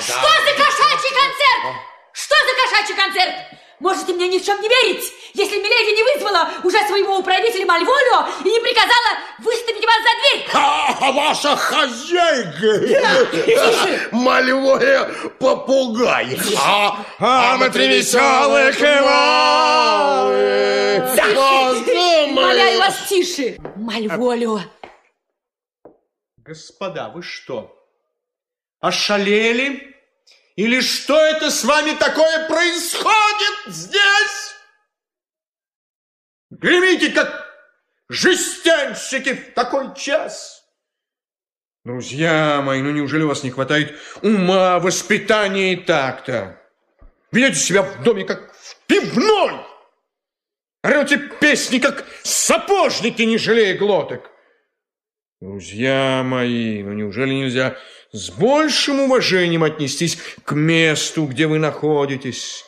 Speaker 12: Что за кошачий концерт? Что за кошачий концерт? Можете мне ни в чем не верить, если Миледи не вызвала уже своего управителя Мальволио и не приказала выставить вас за дверь.
Speaker 10: А ваша хозяйка (laughs) Мальвоя попугай А,
Speaker 3: А мы три веселых Иваны.
Speaker 12: Моляю вас тише. Мальволио.
Speaker 20: Господа, вы что, ошалели? Или что это с вами такое происходит здесь? Гремите, как жестянщики в такой час. Друзья мои, ну неужели у вас не хватает ума, воспитания и такта? Ведете себя в доме, как в пивной. Орете песни, как сапожники, не жалея глоток. Друзья мои, ну неужели нельзя с большим уважением отнестись к месту, где вы находитесь,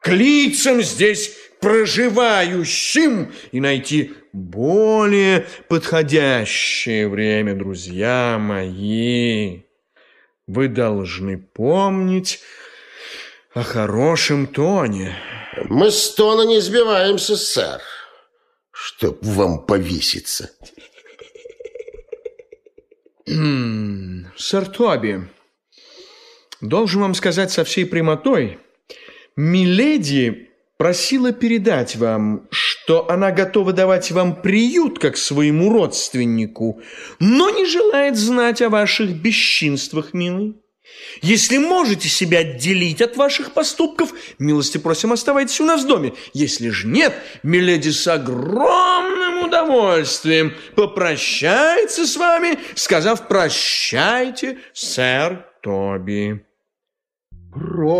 Speaker 20: к лицам здесь проживающим и найти более подходящее время, друзья мои. Вы должны помнить о хорошем тоне.
Speaker 10: Мы с тона не сбиваемся, сэр Чтоб вам повеситься
Speaker 20: М, сэр Тоби, должен вам сказать со всей прямотой, Миледи просила передать вам, что она готова давать вам приют как своему родственнику, но не желает знать о ваших бесчинствах, милый. Если можете себя отделить от ваших поступков, милости просим, оставайтесь у нас в доме. Если же нет, миледи с огромным удовольствием попрощается с вами, сказав «Прощайте, сэр Тоби».
Speaker 10: Прощай,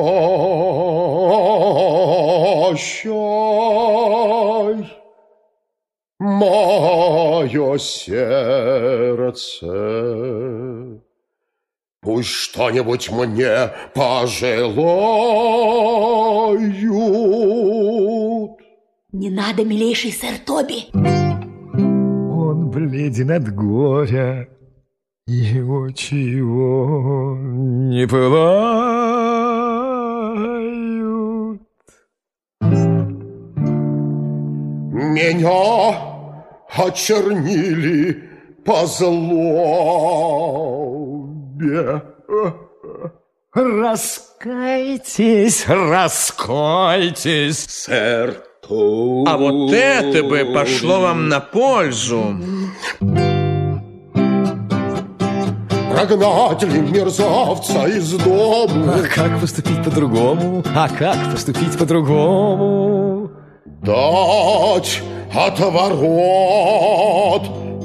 Speaker 10: мое сердце. Пусть что-нибудь мне пожелают.
Speaker 12: Не надо, милейший сэр Тоби.
Speaker 25: Бледен от горя, его не пылают.
Speaker 10: Меня очернили по злобе.
Speaker 25: Раскайтесь, раскайтесь,
Speaker 10: сэр
Speaker 20: А вот это бы пошло вам на пользу.
Speaker 10: Прогнать ли мерзавца из дому?
Speaker 25: А как поступить по-другому? А как поступить по-другому?
Speaker 10: Дать отворот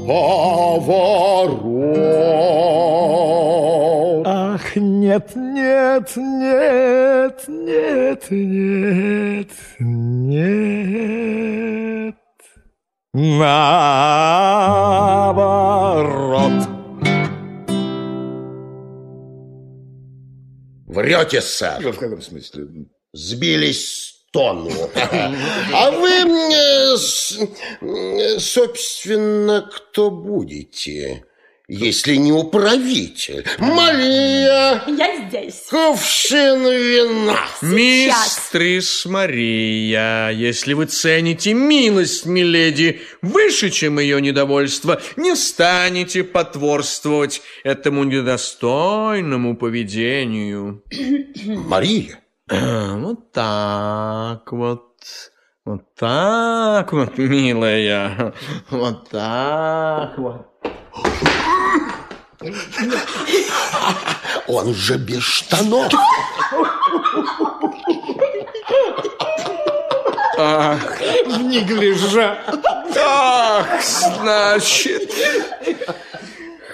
Speaker 10: поворот.
Speaker 25: Ах, нет, нет, нет, нет, нет, нет. Наоборот.
Speaker 10: Врете, сэр.
Speaker 3: В каком смысле?
Speaker 10: Сбились с тону. (laughs) А вы, собственно, кто будете, если не управитель? Мария!
Speaker 12: Я здесь.
Speaker 10: Кувшин вина.
Speaker 20: Мистрис Мария, если вы цените милость миледи выше, чем ее недовольство, не станете потворствовать этому недостойному поведению.
Speaker 10: Мария?
Speaker 20: Вот так вот. Вот так вот, милая. Вот так вот. (laughs)
Speaker 10: Он же без штанов.
Speaker 20: Ах,
Speaker 25: в неглиже.
Speaker 20: Ах, значит,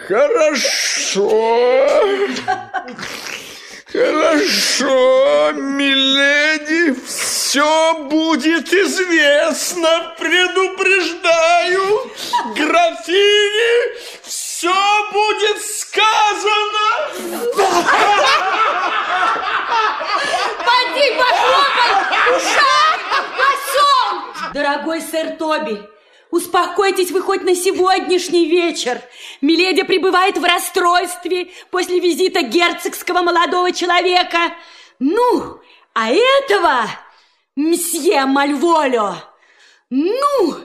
Speaker 20: хорошо. Хорошо, миледи, все будет известно, предупреждаю. Графине все будет сказано.
Speaker 12: Поди, похлопай! Уша! Осел! Дорогой сэр Тоби, успокойтесь вы хоть на сегодняшний вечер. Миледи пребывает в расстройстве после визита герцогского молодого человека. Ну, а этого, мсье Мальволю, ну,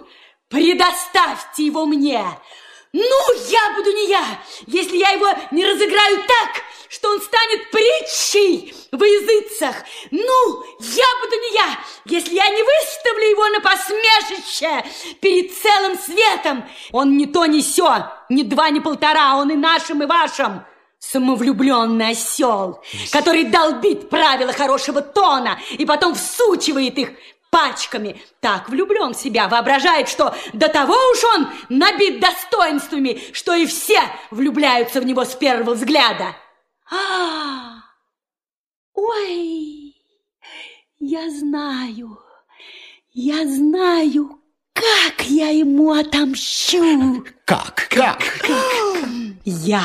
Speaker 12: предоставьте его мне. Ну, я буду не я, если я его не разыграю так, что он станет притчей в языцах. Ну, я буду не я, если я не выставлю его на посмешище перед целым светом. Он не то, не сё, ни два, ни полтора, он и нашим, и вашим. Самовлюбленный осел, который долбит правила хорошего тона и потом всучивает их пачками. Так влюблен в себя, воображает, что до того уж он набит достоинствами, что и все влюбляются в него с первого взгляда. А, ой, я знаю, я знаю, как я ему отомщу.
Speaker 25: Как? Как?
Speaker 12: Я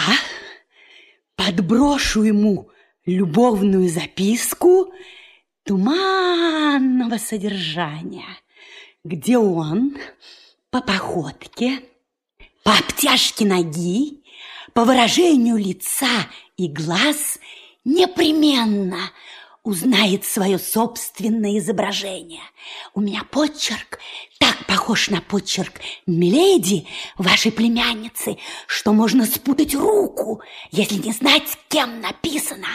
Speaker 12: подброшу ему любовную записку туманного содержания, где он по походке, по обтяжке ноги, по выражению лица и глаз непременно
Speaker 19: узнает свое собственное изображение. У меня почерк так похож на почерк Миледи, вашей племянницы, что можно спутать руку, если не знать, кем написано.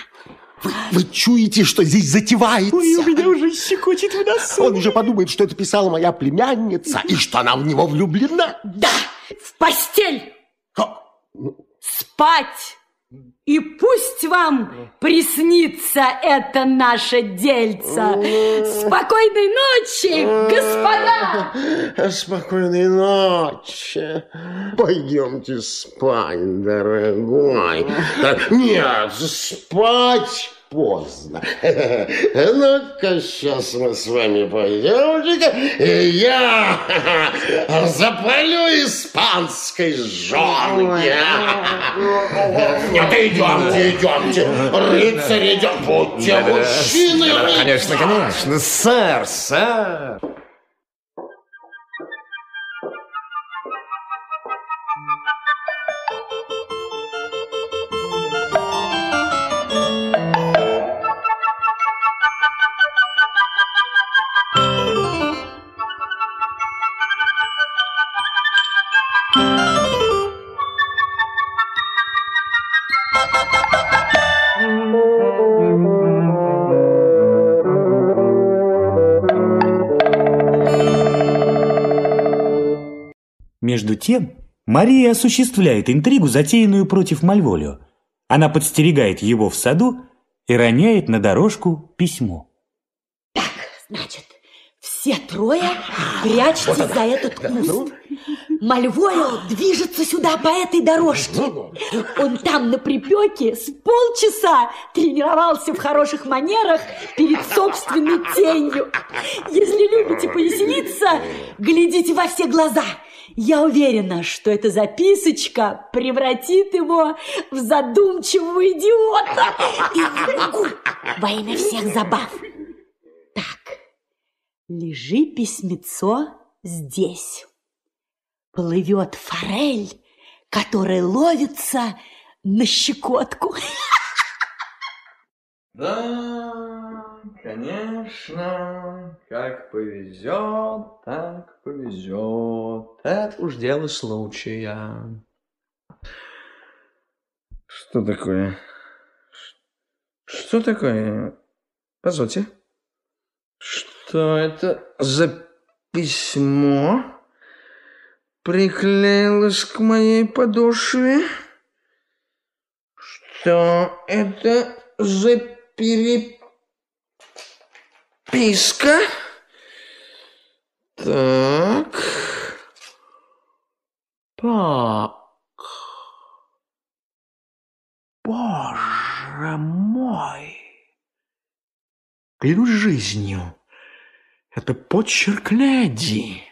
Speaker 10: Вы чуете, что здесь затевается?
Speaker 11: Ой, у меня уже щекочет в носу.
Speaker 10: Он уже подумает, что это писала моя племянница, и что она в него влюблена.
Speaker 12: Да, в постель. Спать. И пусть вам приснится это наше дельце. Спокойной ночи, господа!
Speaker 10: Спокойной ночи. Пойдемте спать, дорогой. Нет, спать поздно. (laughs) Ну-ка, сейчас мы с вами пойдемте и я (laughs) запалю испанской жонки. (laughs) Нет, идемте, идемте. Рыцарь, идем, будьте мужчины.
Speaker 3: Конечно, конечно, сэр, сэр.
Speaker 4: Между тем, Мария осуществляет интригу, затеянную против Мальволио. Она подстерегает его в саду и роняет на дорожку письмо.
Speaker 12: Значит, все трое прячьтесь за этот куст. Мальвойл движется сюда по этой дорожке. Он там на припеке с полчаса тренировался в хороших манерах перед собственной тенью. Если любите повеселиться, глядите во все глаза. Я уверена, что эта записочка превратит его в задумчивого идиота.
Speaker 19: И могу во имя всех забав.
Speaker 12: Лежи письмецо здесь. Плывет форель, которая ловится на щекотку.
Speaker 20: Да, конечно, как повезет, так повезет. Это уж дело случая. Что такое? Что такое? Позвольте. Что это за письмо приклеилось к моей подошве? Что это за переписка? Так. Так. Боже мой! Клянусь жизнью, это почерк леди.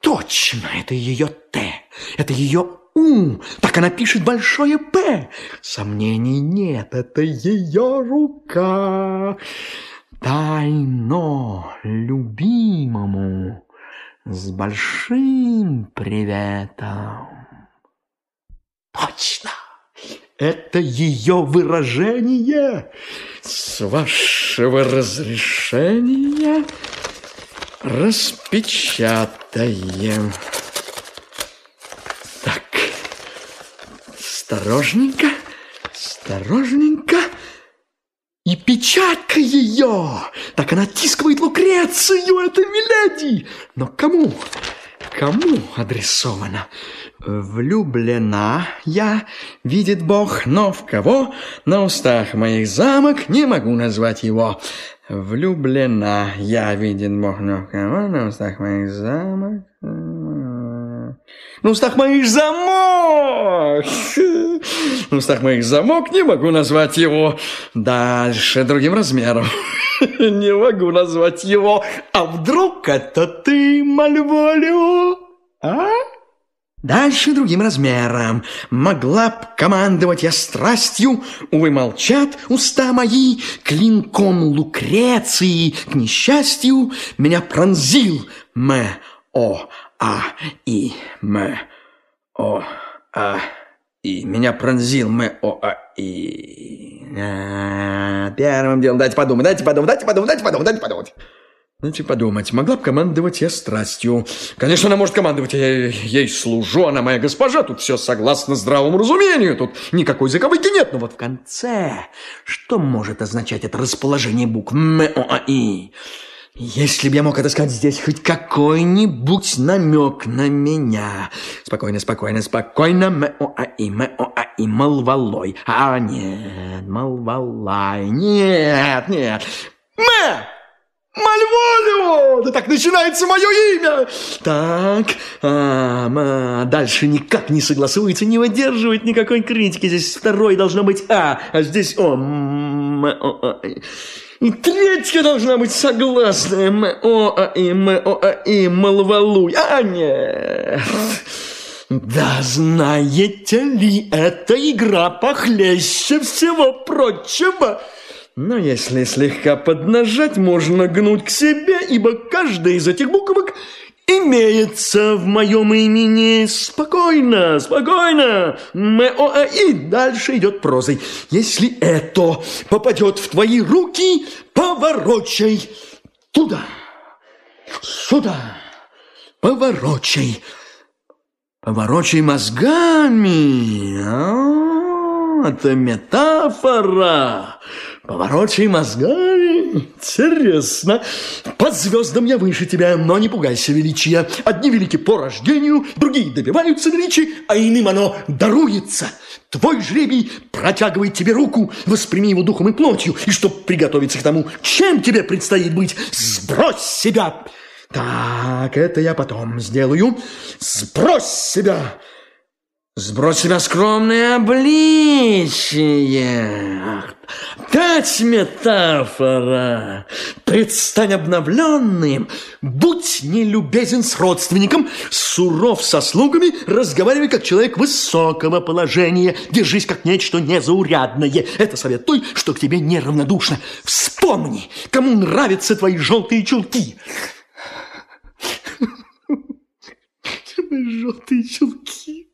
Speaker 20: Точно, это ее Т, это ее У. Так она пишет большое П. Сомнений нет, это ее рука. Тайно любимому с большим приветом. Точно, это ее выражение. С вашего разрешения распечатаем. Так, осторожненько, осторожненько. Печатка ее! Так она тискивает Лукрецию, это миледи! Но кому? Кому адресовано? Влюблена я, видит Бог, но в кого? На устах моих замок, не могу назвать его. Влюблена я, видит Бог, но в кого? На устах моих замок... На устах моих замок! (laughs) На устах моих замок, не могу назвать его. Дальше другим размером. (laughs) Не могу назвать его. А вдруг это ты, Мальволио? А? Дальше другим размером. Могла б командовать я страстью, увы, молчат уста мои, клинком Лукреции, к несчастью, меня пронзил М, О, А, И, М, О, А, И. Меня пронзил М-О-А-И. А, Первым делом, дайте подумать, дайте подумать, дайте подумать, дайте подумать, дайте подумать. Дайте подумать, могла бы командовать я страстью. Конечно, она может командовать, я ей служу, она моя госпожа, тут все согласно здравому разумению, тут никакой заковыки нет, но вот в конце, что может означать это расположение букв М-О-А-И? Если бы я мог отыскать здесь хоть какой-нибудь намек на меня. Спокойно, спокойно, спокойно. М-О-А-И, М-О-А-И, Малвалой. А, нет, Малвалай, нет, нет. М! Мальволио! Да так начинается мое имя! Так, а, ма, дальше никак не согласуется, не выдерживает никакой критики. Здесь второй должно быть А, а здесь О. М, О, О. Третья должна быть согласная. М, О, А, И, М, О, А, И, Малвалуй. А, нет. Да знаете ли, эта игра похлеще всего прочего. Но если слегка поднажать, можно гнуть к себе, ибо каждая из этих буквок имеется в моем имени. Спокойно, спокойно. М-О-А-И. Дальше идет прозой. Если это попадет в твои руки, поворочай туда, сюда, поворочай. Поворочай мозгами. А, это метафора. Поворочай мозгами. Интересно. Под звездам я выше тебя, но не пугайся величия. Одни велики по рождению, другие добиваются величия, а иным оно даруется. Твой жребий протягивает тебе руку, восприми его духом и плотью, и чтобы приготовиться к тому, чем тебе предстоит быть, сбрось себя. Так, это я потом сделаю. Сбрось себя. Сбрось себя скромное обличие. Дать метафора. Предстань обновленным. Будь нелюбезен с родственником, суров со слугами, разговаривай как человек высокого положения, держись как нечто незаурядное. Это совет той, что к тебе неравнодушно. Вспомни, кому нравятся твои желтые чулки. (laughs) Желтые чулки.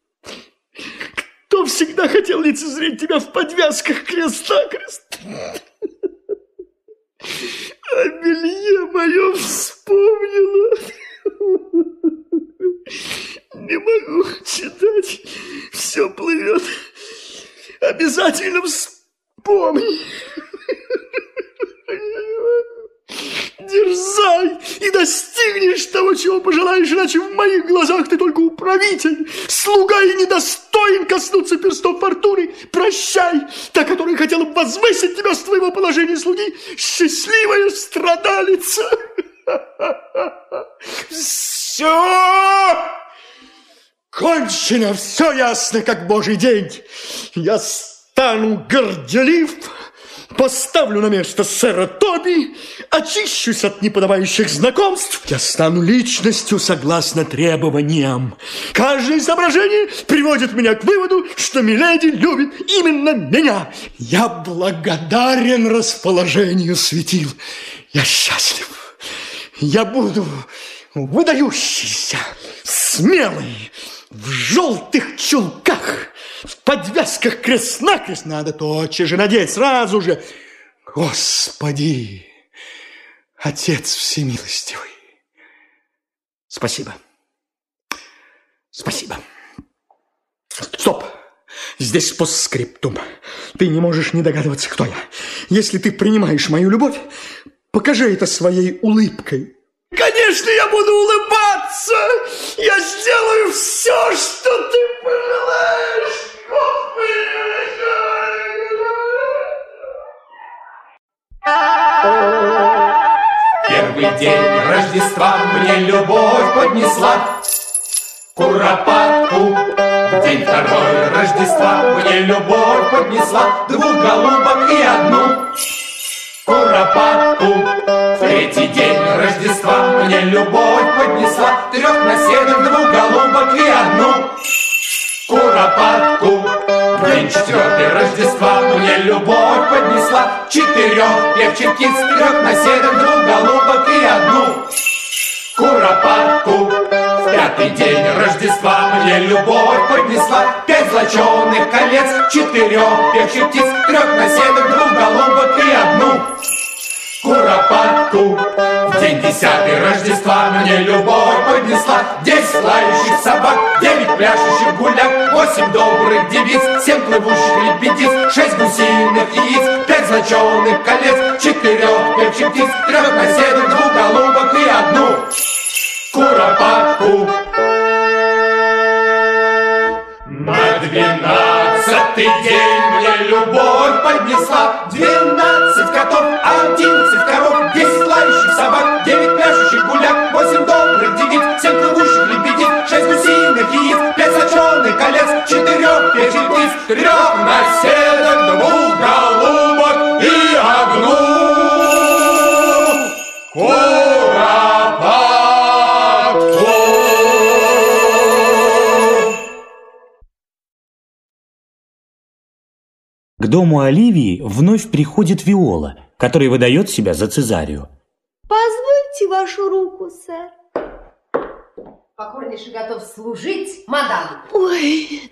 Speaker 20: Кто всегда хотел лицезреть тебя в подвязках креста-крест? О белье моем вспомнила. Не могу читать, все плывет. Обязательно вспомни. Дерзай и достигнешь того, чего пожелаешь, иначе в моих глазах ты только управитель, слуга и недостоин коснуться перстов фортуны. Прощай, та, которая хотела возвысить тебя с твоего положения слуги, счастливая страдалица. Все! Кончено, все ясно, как божий день. Я стану горделив, поставлю на место сэра Тоби, очищусь от неподобающих знакомств, я стану личностью согласно требованиям. Каждое изображение приводит меня к выводу, что Миледи любит именно меня. Я благодарен расположению светил. Я счастлив. Я буду выдающийся, смелый, в желтых чулках, в подвязках крест-накрест надо тотчас же надеть, сразу же. Господи, Отец Всемилостивый, спасибо, спасибо. Стоп! Здесь постскриптум. Ты не можешь не догадываться, кто я. Если ты принимаешь мою любовь, покажи это своей улыбкой. Конечно, я буду улыбаться! Я сделаю все, что ты пожелаешь!
Speaker 2: Первый день Рождества мне любовь поднесла Куропатку день второй Рождества мне любовь поднесла Двух голубок и одну Куропатку В третий день Рождества мне любовь поднесла. Трех наседок, двух голубок и одну. Куропатку. В день четвертый Рождества мне любовь поднесла. Четырех певчих птиц, трех наседок, двух голубок и одну. Куропатку. В пятый день Рождества мне любовь поднесла. Пять золоченых колец, четырех певчих птиц Трех наседок, двух голубок и одну куропатку В день десятый Рождества мне любовь поднесла. Десять лающих собак, девять пляшущих гуляк Восемь добрых девиц, семь плывущих лебедиц Шесть гусиных яиц, пять золоченых колец Четырех певчих птиц, трех наседок, двух голубок и одну. Куропатку На двенадцатый день мне любовь поднесла. Двенадцать котов, одиннадцать коров Десять лающих собак, девять пляшущих гуляк Восемь добрых девиц, семь плывущих лебедиц Шесть гусиных яиц, пять золоченых колец Четырех певчих птиц, трех наседок, двух
Speaker 4: К дому Оливии вновь приходит Виола, которая выдает себя за Цезарию.
Speaker 19: Позвольте вашу руку, сэр.
Speaker 15: Покорнейше готов служить, мадам.
Speaker 19: Ой,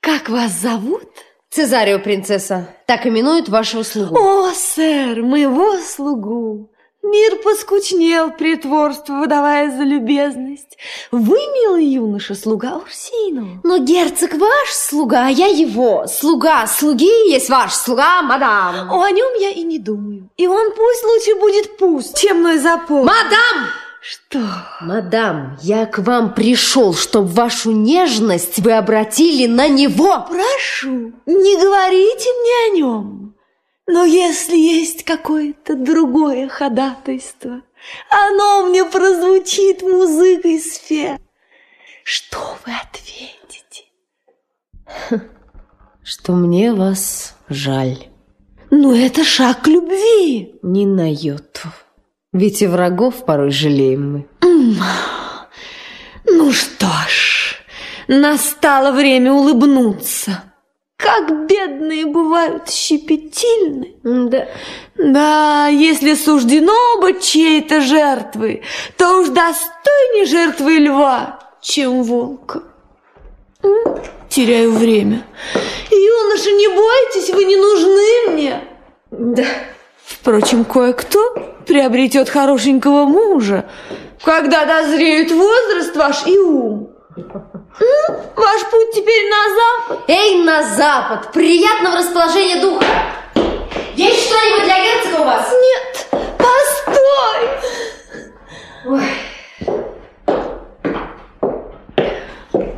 Speaker 19: как вас зовут?
Speaker 15: Цезарио, принцесса. Так именуют вашего слугу.
Speaker 19: О, сэр, моего слугу. Мир поскучнел, притворство выдавая за любезность. Вы, милый юноша, слуга Урсину.
Speaker 15: Но герцог ваш слуга, а я его. Слуга слуги есть ваш слуга, мадам.
Speaker 19: О, нем я и не думаю. И он пусть лучше будет пуст, чем мной запомнит.
Speaker 15: Мадам!
Speaker 19: Что?
Speaker 15: Мадам, я к вам пришел, чтобы вашу нежность вы обратили на него.
Speaker 19: Прошу, не говорите мне о нем. Но если есть какое-то другое ходатайство, оно мне прозвучит музыкой сфер. Что вы ответите? (laughs)
Speaker 15: Что мне вас жаль.
Speaker 19: Ну, это шаг к любви.
Speaker 15: Ни на йоту. Ведь и врагов порой жалеем мы.
Speaker 19: Ну что ж, настало время улыбнуться. Как бедные бывают щепетильны.
Speaker 15: Да.
Speaker 19: Да, если суждено быть чьей-то жертвой, то уж достойнее жертвы льва, чем волка. Теряю время. Юноша, не бойтесь, вы не нужны мне.
Speaker 15: Да.
Speaker 19: Впрочем, кое-кто приобретет хорошенького мужа, когда дозреют возраст ваш и ум. Ваш путь теперь на запад.
Speaker 15: Эй, на запад! Приятного расположения духа! Есть что-нибудь для герцога у вас?
Speaker 19: Нет, постой!
Speaker 15: Ой.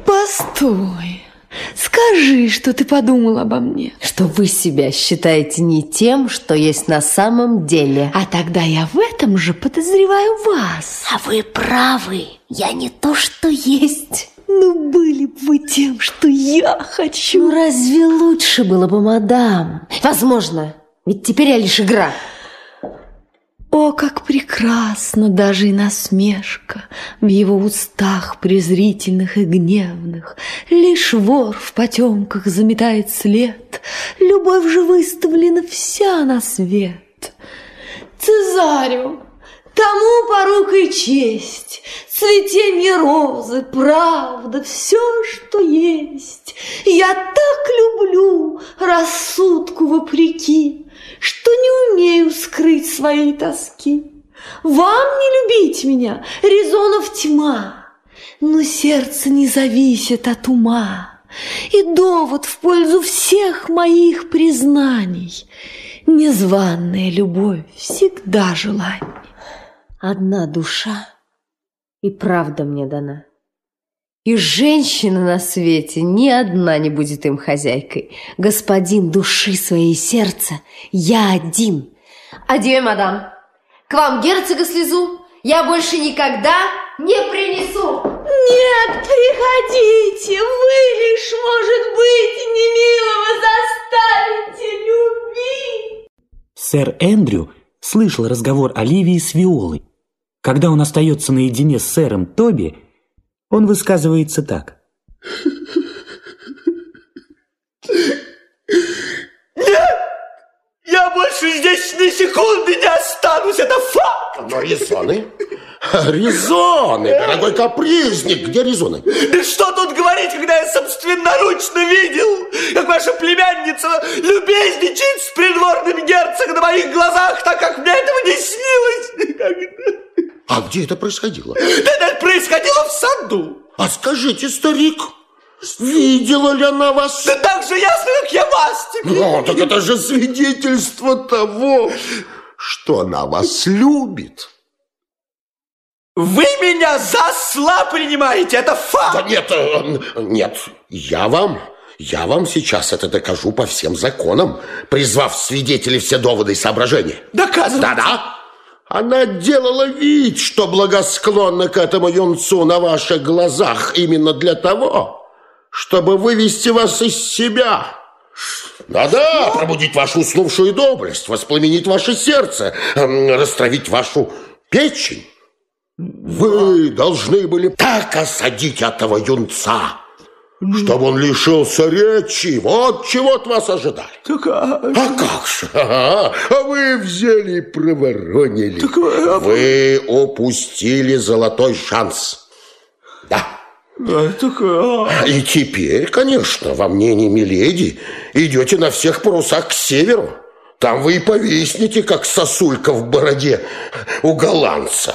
Speaker 19: Постой. Скажи, что ты подумал обо мне.
Speaker 15: Что вы себя считаете не тем, что есть на самом деле.
Speaker 19: А тогда я в этом же подозреваю вас.
Speaker 15: А вы правы. Я не то, что есть.
Speaker 19: Ну, были бы вы тем, что я хочу.
Speaker 15: Ну, разве лучше было бы, мадам? Возможно. Ведь теперь я лишь игра.
Speaker 19: О, как прекрасно даже и насмешка В его устах презрительных и гневных. Лишь вор в потемках заметает след. Любовь же выставлена вся на свет. Цезарю, тому порука и честь Цветенье розы, правда, все, что есть Я так люблю рассудку вопреки что не умею скрыть своей тоски. Вам не любить меня, резонов тьма, но сердце не зависит от ума, и довод в пользу всех моих признаний. Незваная любовь всегда желание.
Speaker 15: Одна душа и правда мне дана. И женщина на свете ни одна не будет им хозяйкой. Господин души своей сердца, я один. Адьё, мадам. К вам герцога слезу я больше никогда не принесу.
Speaker 19: Нет, приходите, вы лишь, может быть, немилого заставите любить.
Speaker 4: Сэр Эндрю слышал разговор Оливии с Виолой. Когда он остается наедине с сэром Тоби, он высказывается так.
Speaker 26: Нет! Я больше здесь ни секунды не останусь, это факт!
Speaker 10: Но резоны? Резоны, дорогой капризник, где резоны?
Speaker 11: Да что тут говорить, когда я собственноручно видел, как ваша племянница любезничает с придворным герцогом на моих глазах, так как мне этого не снилось.
Speaker 10: А где это происходило?
Speaker 11: Да это происходило в саду.
Speaker 10: А скажите, старик, видела ли она вас?
Speaker 11: Да так же ясно, как я вас теперь.
Speaker 10: Ну, так это же свидетельство того, что она вас любит.
Speaker 11: Вы меня за сла принимаете, это факт.
Speaker 10: Да нет, э, нет, я вам, я вам сейчас это докажу по всем законам, призвав свидетелей все доводы и соображения.
Speaker 11: Доказывайте.
Speaker 10: Да-да. Она делала вид, что благосклонна к этому юнцу на ваших глазах именно для того, чтобы вывести вас из себя. Да-да, пробудить вашу уснувшую доблесть, воспламенить ваше сердце, эм, растравить вашу печень. Вы должны были так осадить этого юнца, чтобы он лишился речи. Вот чего от вас ожидали.
Speaker 11: Так, а...
Speaker 10: а как же? А, а вы взяли и проворонили.
Speaker 11: Так, а...
Speaker 10: Вы упустили золотой шанс. Да.
Speaker 11: А, так, а...
Speaker 10: И теперь, конечно, во мнении Миледи идете на всех парусах к северу. Там вы и повиснете, как сосулька в бороде у голландца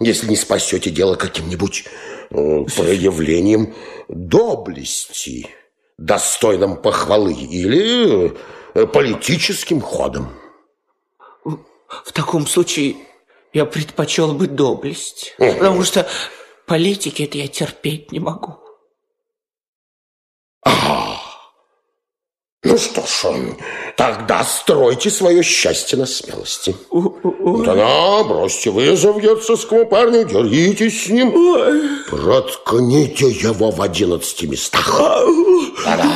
Speaker 10: если не спасете дело каким-нибудь проявлением доблести, достойным похвалы или э, политическим ходом.
Speaker 11: В таком случае я предпочел бы доблесть, потому что политики это я терпеть не могу.
Speaker 10: А, ну что ж, тогда стройте свое счастье на смелости. Да-да, бросьте вызов герцогскому парню, деритесь с ним. Проткните его в одиннадцати местах. Да-да,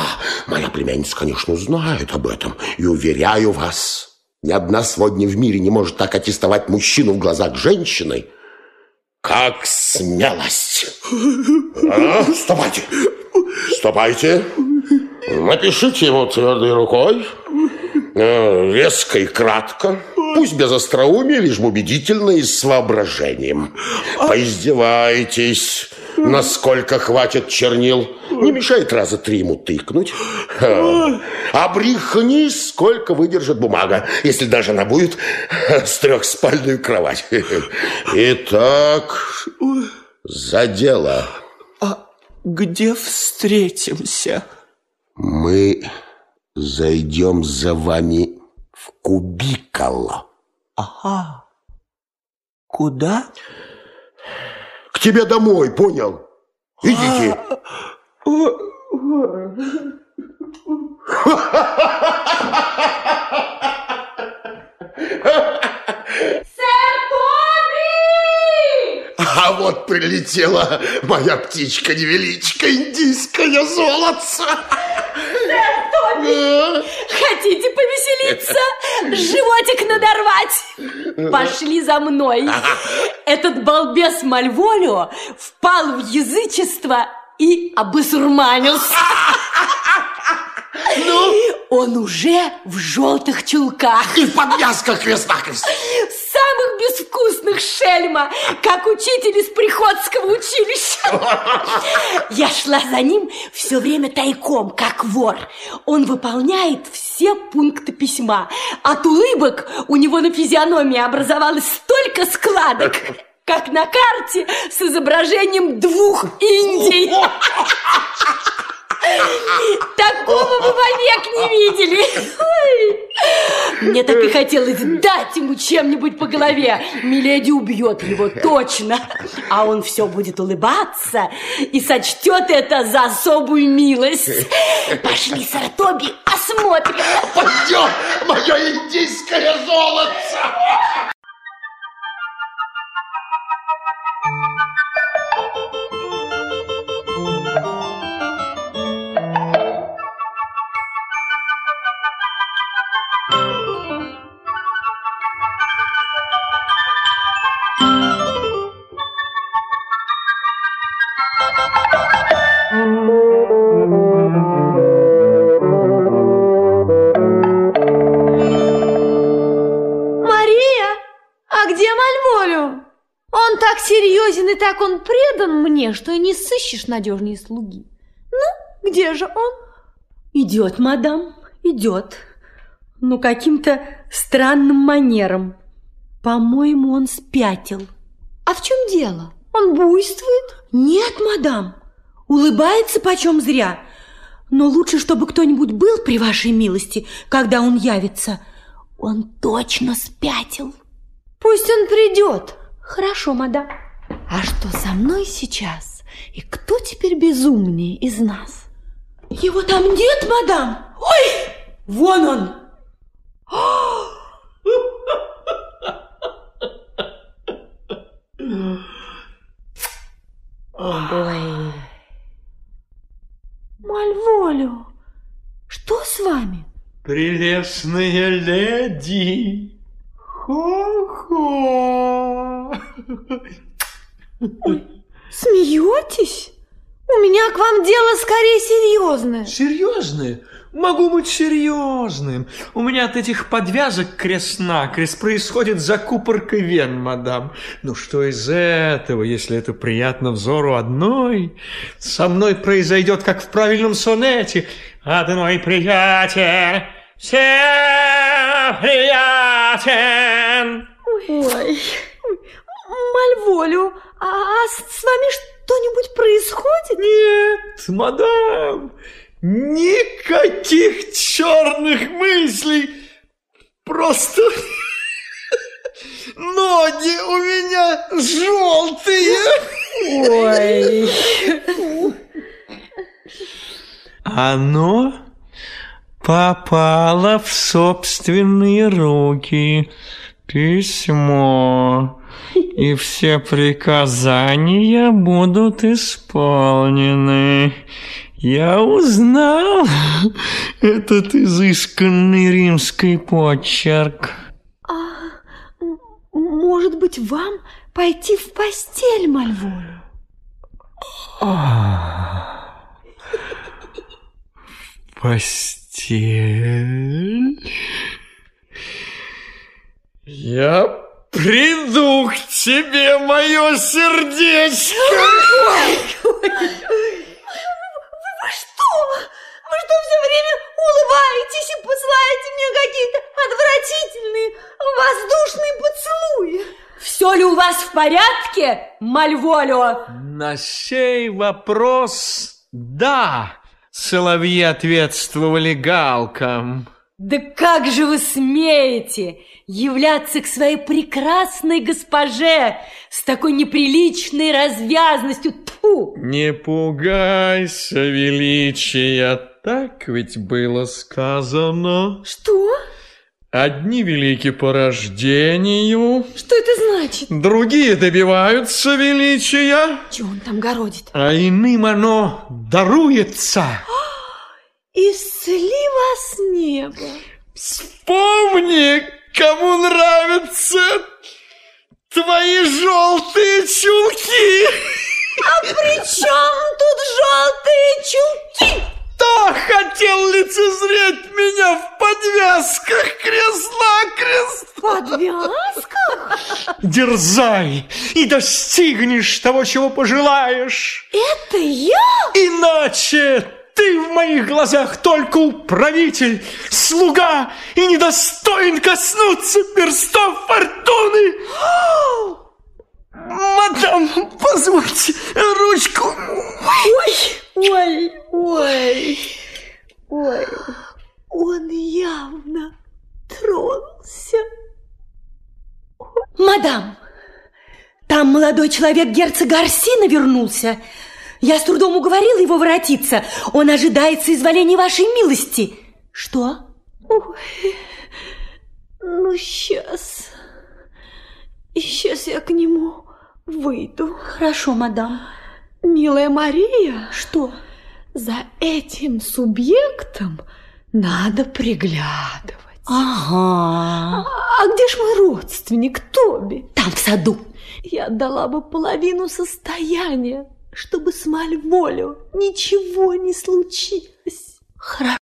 Speaker 10: моя племянница, конечно, узнает об этом. И уверяю вас, ни одна сводня в мире не может так аттестовать мужчину в глазах женщины, как смелость. (laughs) А, ступайте, ступайте. Напишите ему твердой рукой, э, резко и кратко, пусть без остроумия, лишь убедительно и с воображением. Поиздевайтесь, насколько хватит чернил. Не мешает раза три ему тыкнуть. Обрихни, сколько выдержит бумага, если даже она будет с трехспальную кровать. (laughs) Итак, за дело.
Speaker 11: А где встретимся?
Speaker 10: Мы зайдем за вами в кубикол.
Speaker 11: Ага. Куда?
Speaker 10: К тебе домой, понял? Идите. (laughs)
Speaker 12: Сэр!
Speaker 10: А вот прилетела моя птичка-невеличка, индийское золотце.
Speaker 12: Сэр Тоби, хотите повеселиться? Животик надорвать? Пошли за мной. Этот балбес Мальволио впал в язычество и обосурманился. Ну? Он уже в желтых чулках.
Speaker 10: И в подвязках крест-накрест.
Speaker 12: Самых безвкусных шельма, как учитель из приходского училища. (laughs) Я шла за ним все время тайком, как вор. Он выполняет все пункты письма. От улыбок у него на физиономии образовалось столько складок, (laughs) как на карте с изображением двух Индий. (laughs) Такого вы вовек не видели. Мне так и хотелось дать ему чем-нибудь по голове. Миледи убьет его точно. А он все будет улыбаться и сочтет это за особую милость. Пошли, сэр Тоби, осмотрим.
Speaker 10: Пойдем, мое индийское золото.
Speaker 19: Мне, что и не сыщешь надежнее слуги. Ну, где же он?
Speaker 12: Идет, мадам, идет. Но каким-то странным манером. По-моему, он спятил.
Speaker 19: А в чем дело? Он буйствует?
Speaker 12: Нет, мадам. Улыбается почем зря. Но лучше, чтобы кто-нибудь был при вашей милости, когда он явится. Он точно спятил.
Speaker 19: Пусть он придет.
Speaker 12: Хорошо, мадам.
Speaker 19: А что со мной сейчас? И кто теперь безумнее из нас?
Speaker 12: Его там нет, мадам? Ой, вон он.
Speaker 19: Ой. Мальволю, что с вами?
Speaker 27: Прелестная леди. Хо-хо.
Speaker 19: Смеетесь? У меня к вам дело скорее серьезное.
Speaker 20: Серьезное? Могу быть серьезным. У меня от этих подвязок крест-накрест происходит закупорка вен, мадам. Ну что из этого, если это приятно взору одной? Со мной произойдет, как в правильном сонете. Одной приятен, все приятен.
Speaker 19: Ой, Мальволю, а с вами что-нибудь происходит?
Speaker 20: Нет, мадам, никаких черных мыслей. Просто (laughs) ноги у меня желтые.
Speaker 19: Ой.
Speaker 20: Оно попало в собственные руки. Письмо. И все приказания будут исполнены. Я узнал этот изысканный римский почерк.
Speaker 19: А, может быть, вам пойти в постель, Мальволю?
Speaker 20: Постель. Я приду к тебе, мое сердечко.
Speaker 19: Вы что? Вы что все время улыбаетесь и посылаете мне какие-то отвратительные воздушные поцелуи?
Speaker 12: Все ли у вас в порядке, Мальволю?
Speaker 20: На сей вопрос да. Соловьи ответствовали галкам.
Speaker 12: Да как же вы смеете являться к своей прекрасной госпоже с такой неприличной развязностью? Тьфу!
Speaker 20: Не пугайся величия, так ведь было сказано.
Speaker 19: Что?
Speaker 20: Одни велики по рождению,
Speaker 19: Что это значит?
Speaker 20: другие добиваются величия,
Speaker 19: Чего он там городит?
Speaker 20: а иным оно даруется. (gasps)
Speaker 19: Исцели вас небо.
Speaker 20: Вспомни, кому нравятся твои желтые чулки.
Speaker 19: А при чем тут желтые чулки?
Speaker 20: Кто хотел лицезреть меня в подвязках крест-накрест?
Speaker 19: Подвязках?
Speaker 20: Дерзай и достигнешь того, чего пожелаешь.
Speaker 19: Это я?
Speaker 20: Иначе ты в моих глазах только управитель, слуга и недостоин коснуться перстов фортуны. Мадам, позвольте ручку.
Speaker 19: Ой, ой, ой, ой. Он явно тронулся.
Speaker 12: Мадам, там молодой человек герцога Арсина вернулся. Я с трудом уговорила его воротиться. Он ожидает соизволения вашей милости. Что?
Speaker 19: Ой, ну сейчас. И сейчас я к нему выйду.
Speaker 12: Хорошо, мадам.
Speaker 19: Милая Мария,
Speaker 12: Что?
Speaker 19: за этим субъектом надо приглядывать.
Speaker 12: Ага.
Speaker 19: А где ж мой родственник Тоби?
Speaker 12: Там в саду.
Speaker 19: Я отдала бы половину состояния, чтобы с Мальволю ничего не случилось.
Speaker 12: Хорошо.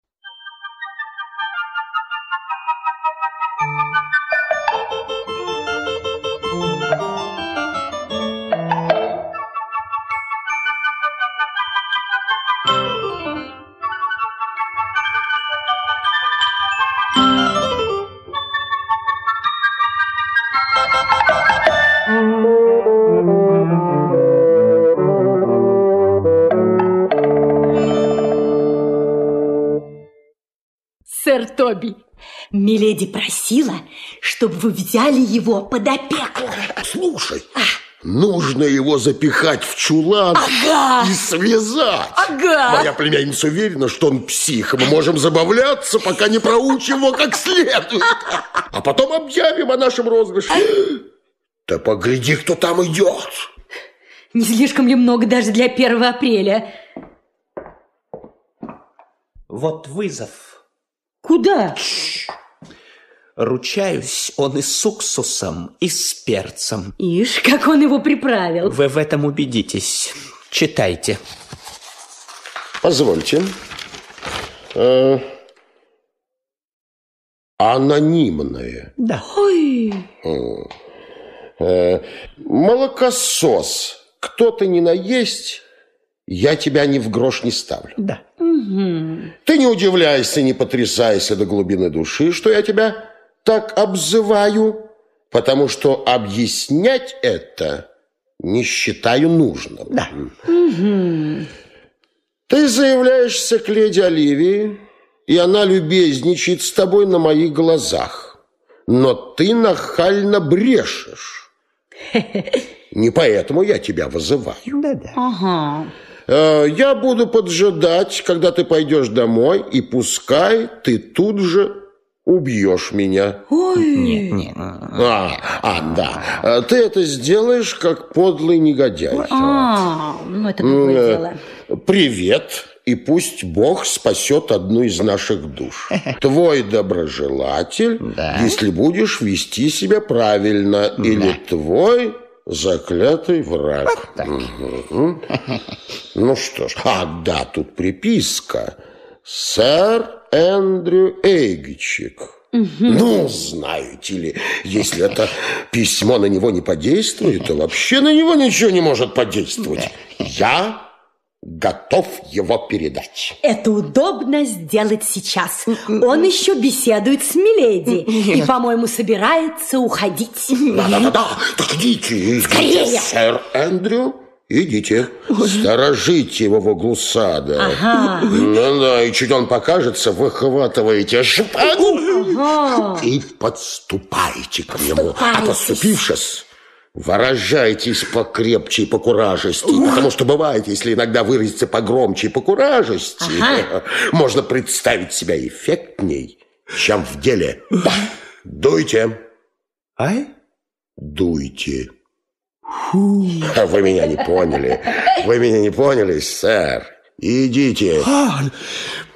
Speaker 12: Сэр Тоби. Миледи просила, чтобы вы взяли его под опеку.
Speaker 10: Слушай, нужно его запихать в чулан
Speaker 12: Ага.
Speaker 10: и связать.
Speaker 12: Ага.
Speaker 10: Моя племянница уверена, что он псих, и мы можем забавляться, пока не проучим его как следует. А потом объявим о нашем розыгрыше. Да погляди, кто там идет.
Speaker 12: Не слишком ли много даже для 1 апреля?
Speaker 11: Вот вызов.
Speaker 12: Куда?
Speaker 11: Ручаюсь, он и с уксусом, и с перцем.
Speaker 12: Ишь, как он его приправил.
Speaker 11: Вы в этом убедитесь. Читайте.
Speaker 10: Позвольте. Э, анонимное.
Speaker 11: Да.
Speaker 12: Ой.
Speaker 10: М. Э, молокосос. Кто ты ни наесть, я тебя ни в грош не ставлю.
Speaker 11: Да.
Speaker 10: Ты не удивляйся, не потрясайся до глубины души, что я тебя так обзываю, потому что объяснять это не считаю нужным.
Speaker 11: Да.
Speaker 10: Ты заявляешься к леди Оливии, и она любезничает с тобой на моих глазах. Но ты нахально брешешь. (laughs) Не поэтому я тебя вызываю.
Speaker 11: Да-да.
Speaker 12: Ага.
Speaker 10: Э, Я буду поджидать, когда ты пойдешь домой, и пускай ты тут же убьешь меня.
Speaker 12: Ой.
Speaker 11: Нет, нет.
Speaker 10: А, а, да. Э, Ты это сделаешь, как подлый негодяй.
Speaker 12: А, ну это другое
Speaker 10: э,
Speaker 12: дело.
Speaker 10: Привет, и пусть Бог спасет одну из наших душ. Твой доброжелатель, если будешь вести себя правильно, или твой заклятый враг. Мгм. Ну что ж, а да, тут приписка. Сэр Эндрю Эйгичик. Ну, знаете ли, если это письмо на него не подействует, то вообще на него ничего не может подействовать. Я готов его передать.
Speaker 12: Это удобно сделать сейчас. Он еще беседует с Миледи и, по-моему, собирается уходить.
Speaker 10: Да-да-да, так идите,
Speaker 12: Скорее!
Speaker 10: идите, сэр Эндрю. Идите, сторожите его в углу сада.
Speaker 12: Ага.
Speaker 10: Ну-да, и чуть он покажется, выхватываете шпагу
Speaker 12: Ага.
Speaker 10: и подступайте к нему. А подступившись, выражайтесь покрепче и покуражестей, потому что бывает, если иногда выразиться погромче и покуражестей,
Speaker 12: Ага. (laughs)
Speaker 10: можно представить себя эффектней, чем в деле. Дуйте.
Speaker 11: Ай?
Speaker 10: Дуйте. А Вы меня не поняли. Вы меня не поняли, сэр. Идите.
Speaker 11: А,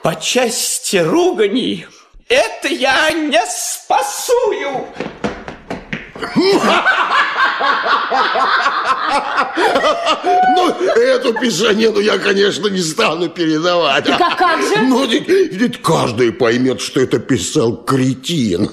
Speaker 11: по части руганий, это я не спасую. (laughs)
Speaker 10: Ну, эту писанину я, конечно, не стану передавать.
Speaker 12: Так а как же?
Speaker 10: Ну, ведь, каждый поймет, что это писал кретин.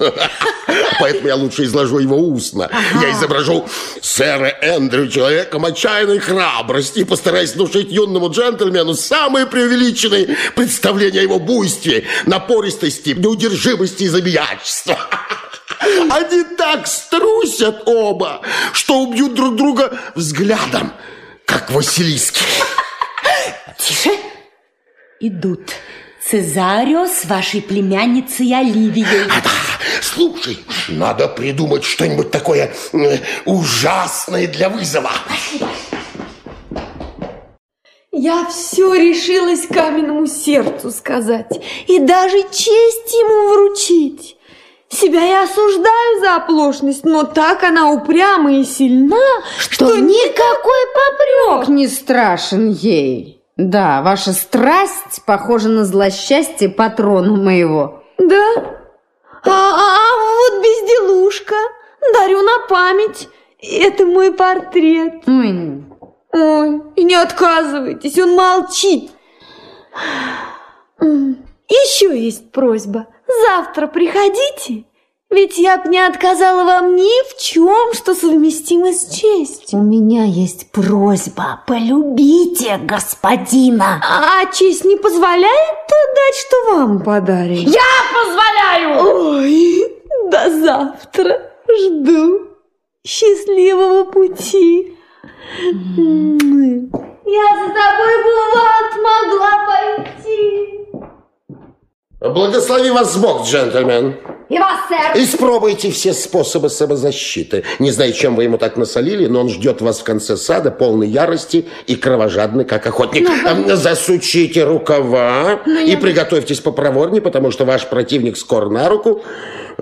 Speaker 10: Поэтому я лучше изложу его устно. Я изображу сэра Эндрю человеком отчаянной храбрости и постараюсь внушить юному джентльмену самые преувеличенные представления о его буйстве, напористости, неудержимости и забиячества. Они так струсят оба, что убьют друг друга взглядом, как Василиски.
Speaker 12: Тише. Идут. Цезарио с вашей племянницей Оливией.
Speaker 10: Слушай, надо придумать что-нибудь такое ужасное для вызова.
Speaker 19: Я все решилась каменному сердцу сказать и даже честь ему вручить. Себя я осуждаю за оплошность, но так она упряма и сильна,
Speaker 5: Что никакой попрек не страшен ей. Да, ваша страсть похожа на злосчастье патрона моего.
Speaker 19: Да? А, а- а вот безделушка, дарю на память. Это мой портрет.
Speaker 5: Ой,
Speaker 19: Ой, и не отказывайтесь, он молчит. Еще есть просьба. Завтра приходите, ведь я б не отказала вам ни в чем, что совместимо с честью.
Speaker 5: у меня есть просьба. Полюбите господина.
Speaker 19: А честь не позволяет то дать, что вам подарим?
Speaker 5: Я позволяю!
Speaker 19: Ой, до завтра. Жду. Счастливого пути. Я за тобой, Булат, могла пойти.
Speaker 10: Благослови вас Бог, джентльмен.
Speaker 15: И вас, сэр.
Speaker 10: Испробуйте все способы самозащиты. Не знаю, чем вы ему так насолили, но он ждет вас в конце сада, полный ярости и кровожадный, как охотник.
Speaker 15: Ну,
Speaker 10: Эм, Засучите рукава
Speaker 15: Ну,
Speaker 10: и
Speaker 15: я-
Speaker 10: приготовьтесь попроворнее, потому что ваш противник скор на руку,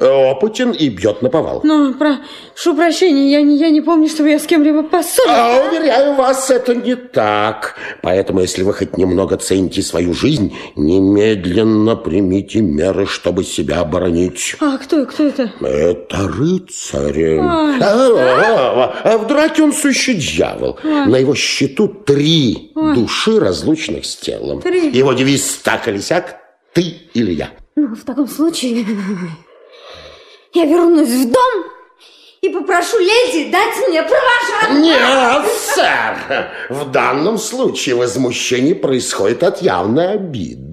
Speaker 10: опытен и бьет на повал.
Speaker 5: Ну, прошу прощения, я не, я не помню, чтобы я с кем-либо поссорилась.
Speaker 10: А уверяю вас, это не так. Поэтому, если вы хоть немного цените свою жизнь, немедленно примите меры, чтобы себя оборонить.
Speaker 5: А кто, кто это?
Speaker 10: Это рыцарь.
Speaker 5: Ой.
Speaker 10: А, а, а, а в драке он сущий дьявол.
Speaker 5: Ой.
Speaker 10: На его счету три
Speaker 5: Ой.
Speaker 10: души, разлучных с телом.
Speaker 5: Три.
Speaker 10: Его девиз «Так или сяк, ты или я».
Speaker 5: Ну, в таком случае я вернусь в дом и попрошу леди дать мне провожатого.
Speaker 10: Нет, сэр. В данном случае возмущение происходит от явной обиды.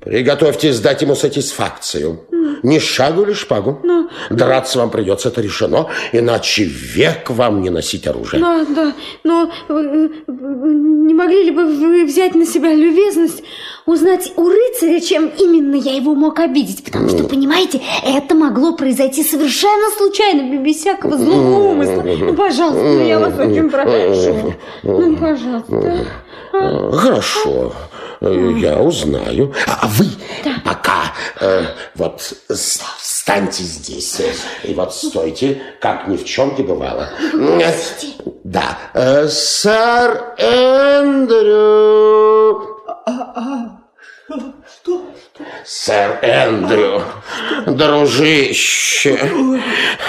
Speaker 10: Приготовьтесь дать ему сатисфакцию. Ни шагу или шпагу. Драться вам придется, это решено, иначе век вам не носить оружие.
Speaker 5: Да, да, но э, э, не могли ли бы вы взять на себя любезность узнать у рыцаря, чем именно я его мог обидеть? Потому что, понимаете, это могло произойти совершенно случайно, без всякого злого умысла. Ну, пожалуйста, ну, я вас очень прошу. Ну, пожалуйста.
Speaker 10: Хорошо, э, я узнаю. А вы пока э, вот встаньте здесь э, и вот стойте, как ни в чем не бывало. Э, Да, э, сэр Эндрю. Сэр Эндрю, дружище,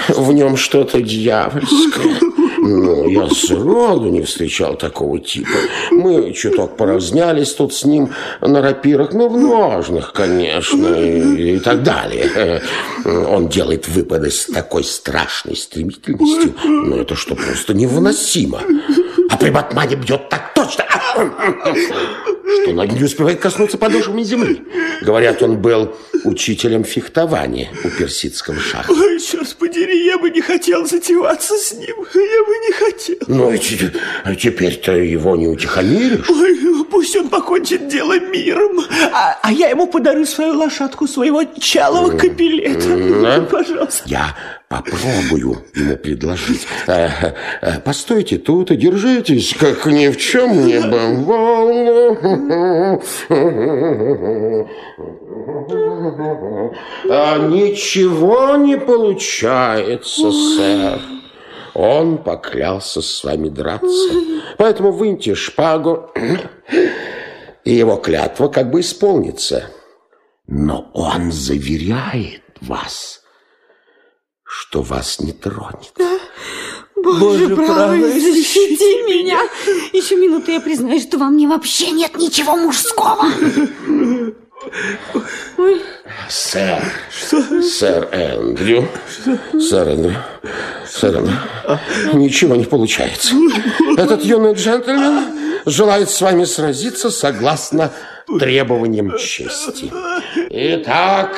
Speaker 10: в нем что-то дьявольское. Ну, я сроду не встречал такого типа. Мы чуток поравзнялись тут с ним на рапирах, ну, в ножных, конечно, и, и так далее. Он делает выпады с такой страшной стремительностью, ну, это что, просто невыносимо. А при Батмане бьет так точно, что ноги не успевает коснуться подошвами земли. Говорят, он был учителем фехтования у персидского шаха.
Speaker 11: Ой, черт подери, я бы не хотел затеваться с ним. Я бы не хотел.
Speaker 10: Ну, и те- теперь-то его не утихомиришь.
Speaker 11: Ой, пусть он покончит дело миром, а, а я ему подарю свою лошадку, своего чалого капелета.
Speaker 10: Да?
Speaker 11: Пожалуйста.
Speaker 10: Я попробую ему предложить. Э, э, постойте тут и держитесь, как ни в чем не бывало. А ничего не получается, сэр. Он поклялся с вами драться. Поэтому выньте шпагу, и его клятва как бы исполнится. Но он заверяет вас, что вас не тронет.
Speaker 5: Боже,
Speaker 11: Боже,
Speaker 5: правый,
Speaker 11: правый,
Speaker 5: защити меня. Еще минуту я признаюсь, что во мне вообще нет ничего мужского. Ой,
Speaker 10: Сэр, сэр Эндрю, сэр Эндрю, сэр Эндрю, ничего не получается. Этот юный джентльмен желает с вами сразиться согласно требованиям чести. Итак,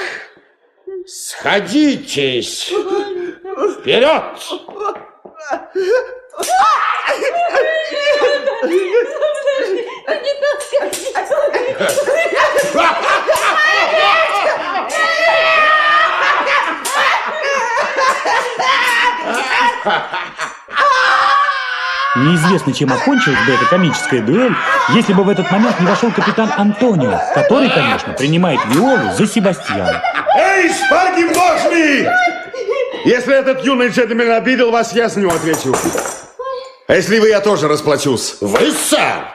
Speaker 10: сходитесь вперед!
Speaker 4: Неизвестно, чем окончилась бы эта комическая дуэль, если бы в этот момент не вошел капитан Антонио, который, конечно, принимает Виолу за Себастьяна.
Speaker 22: Эй, шпаги ножны! Если этот юный джентльмен обидел вас, я за него отвечу. А если вы, я тоже расплачусь.
Speaker 10: Вы, сэр?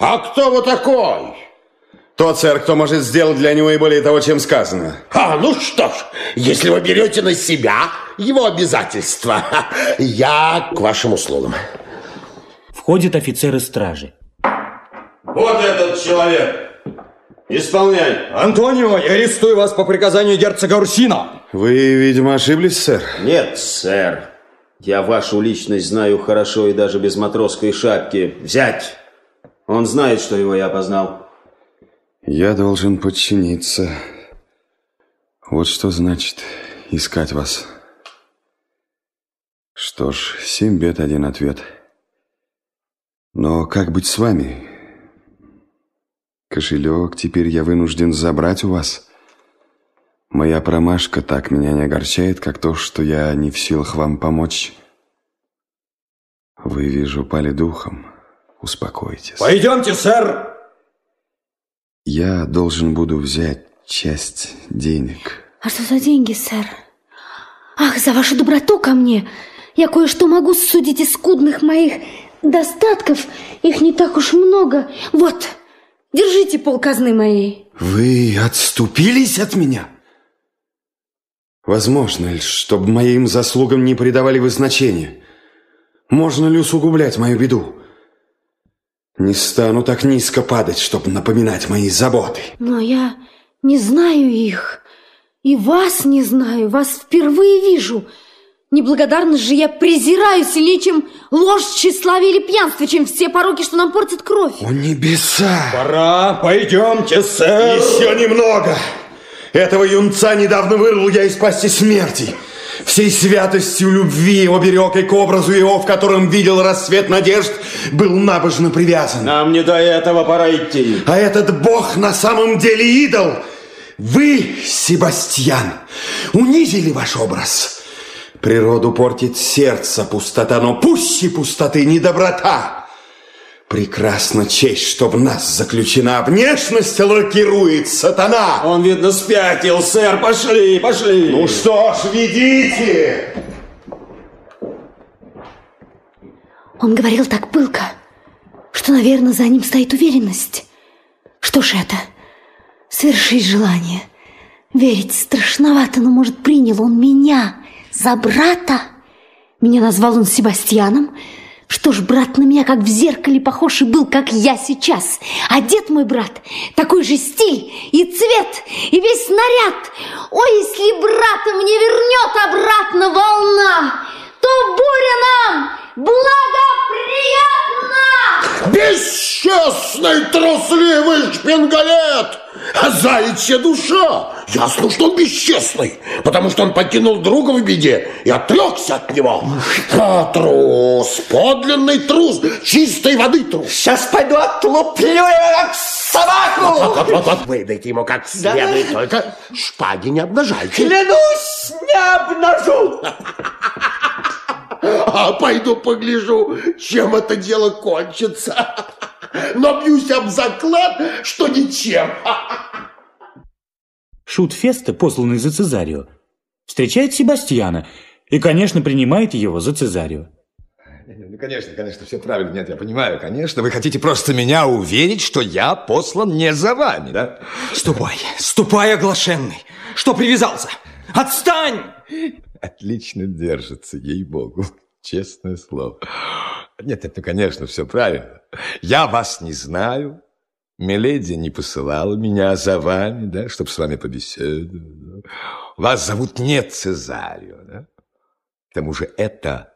Speaker 10: А кто вы такой?
Speaker 22: Тот, сэр, кто может сделать для него и более того, чем сказано.
Speaker 10: А, ну что ж, если вы берете на себя его обязательства, (laughs) я к вашим услугам.
Speaker 4: Входит офицер из стражи.
Speaker 28: Вот этот человек. Исполняй.
Speaker 21: Антонио, я арестую вас по приказанию герцога Урсина.
Speaker 22: Вы, видимо, ошиблись, сэр?
Speaker 6: Нет, сэр. Я вашу личность знаю хорошо и даже без матросской шапки. Взять! Он знает, что его я опознал.
Speaker 22: Я должен подчиниться. Вот что значит искать вас. Что ж, семь бед, один ответ. Но как быть с вами? Кошелек теперь я вынужден забрать у вас. Моя промашка так меня не огорчает, как то, что я не в силах вам помочь. Вы, вижу, пали духом. Успокойтесь.
Speaker 23: Пойдемте, сэр!
Speaker 22: Я должен буду взять часть денег.
Speaker 5: А что за деньги, сэр? Ах, за вашу доброту ко мне. Я кое-что могу судить из скудных моих достатков. Их не так уж много. Вот, держите полказны моей.
Speaker 22: Вы отступились от меня? Возможно ли, чтобы моим заслугам не придавали вы значения? Можно ли усугублять мою беду? Не стану так низко падать, чтобы напоминать мои заботы.
Speaker 5: Но я не знаю их. И вас не знаю, вас впервые вижу. Неблагодарность же я презираю сильнее, чем ложь, тщеславие или пьянство, чем все пороки, что нам портят кровь.
Speaker 22: О, небеса!
Speaker 23: Пора, пойдемте, сэр!
Speaker 22: Еще немного! Этого юнца недавно вырвал я из пасти смерти. Всей святостью любви его берег и к образу его, в котором видел рассвет надежд, был набожно привязан.
Speaker 23: Нам не до этого пора идти.
Speaker 22: А этот бог на самом деле идол. Вы, Себастьян, унизили ваш образ. Природу портит сердце пустота, но пусть и пустоты не доброта. Прекрасна честь, что в нас заключена внешность лакирует сатана.
Speaker 23: Он, видно, спятил, сэр. Пошли, пошли.
Speaker 22: Ну что ж, ведите.
Speaker 5: Он говорил так пылко, что, наверное, за ним стоит уверенность. Что ж это? Свершить желание. Верить страшновато, но, может, принял он меня за брата? Меня назвал он Себастьяном, что ж, брат на меня как в зеркале похож и был, как я сейчас. Одет мой брат, такой же стиль и цвет, и весь наряд. Ой, если брата мне вернет обратно волна, то буря нам благоприятна!
Speaker 10: Бесчестный, трусливый шпингалет! А заячья душа! Ясно, что он бесчестный, потому что он покинул друга в беде и отрекся от него. А трус, подлинный трус, чистой воды трус.
Speaker 11: Сейчас пойду отлуплю его, как собаку!
Speaker 10: Вот, вот, вот, вот, выдайте ему как следует,
Speaker 11: Да.
Speaker 10: только шпаги не обнажайте.
Speaker 11: Клянусь, не обнажу! (laughs)
Speaker 10: А пойду погляжу, чем это дело кончится. Но бьюсь об заклад, что ничем.
Speaker 4: Шут Феста, посланный за Цезарио, встречает Себастьяна и, конечно, принимает его за Цезарио.
Speaker 3: Ну, конечно, конечно, все правильно. Нет, я понимаю, конечно. Вы хотите просто меня уверить, что я послан не за вами, да?
Speaker 23: Ступай, ступай, оглашенный. Что привязался? Отстань!
Speaker 3: Отлично держится, ей-богу. Честное слово. Нет, ну, конечно, все правильно. Я вас не знаю. Миледи не посылала меня за вами, да, чтобы с вами побеседовать. да. Вас зовут не Цезарио, да? К тому же это,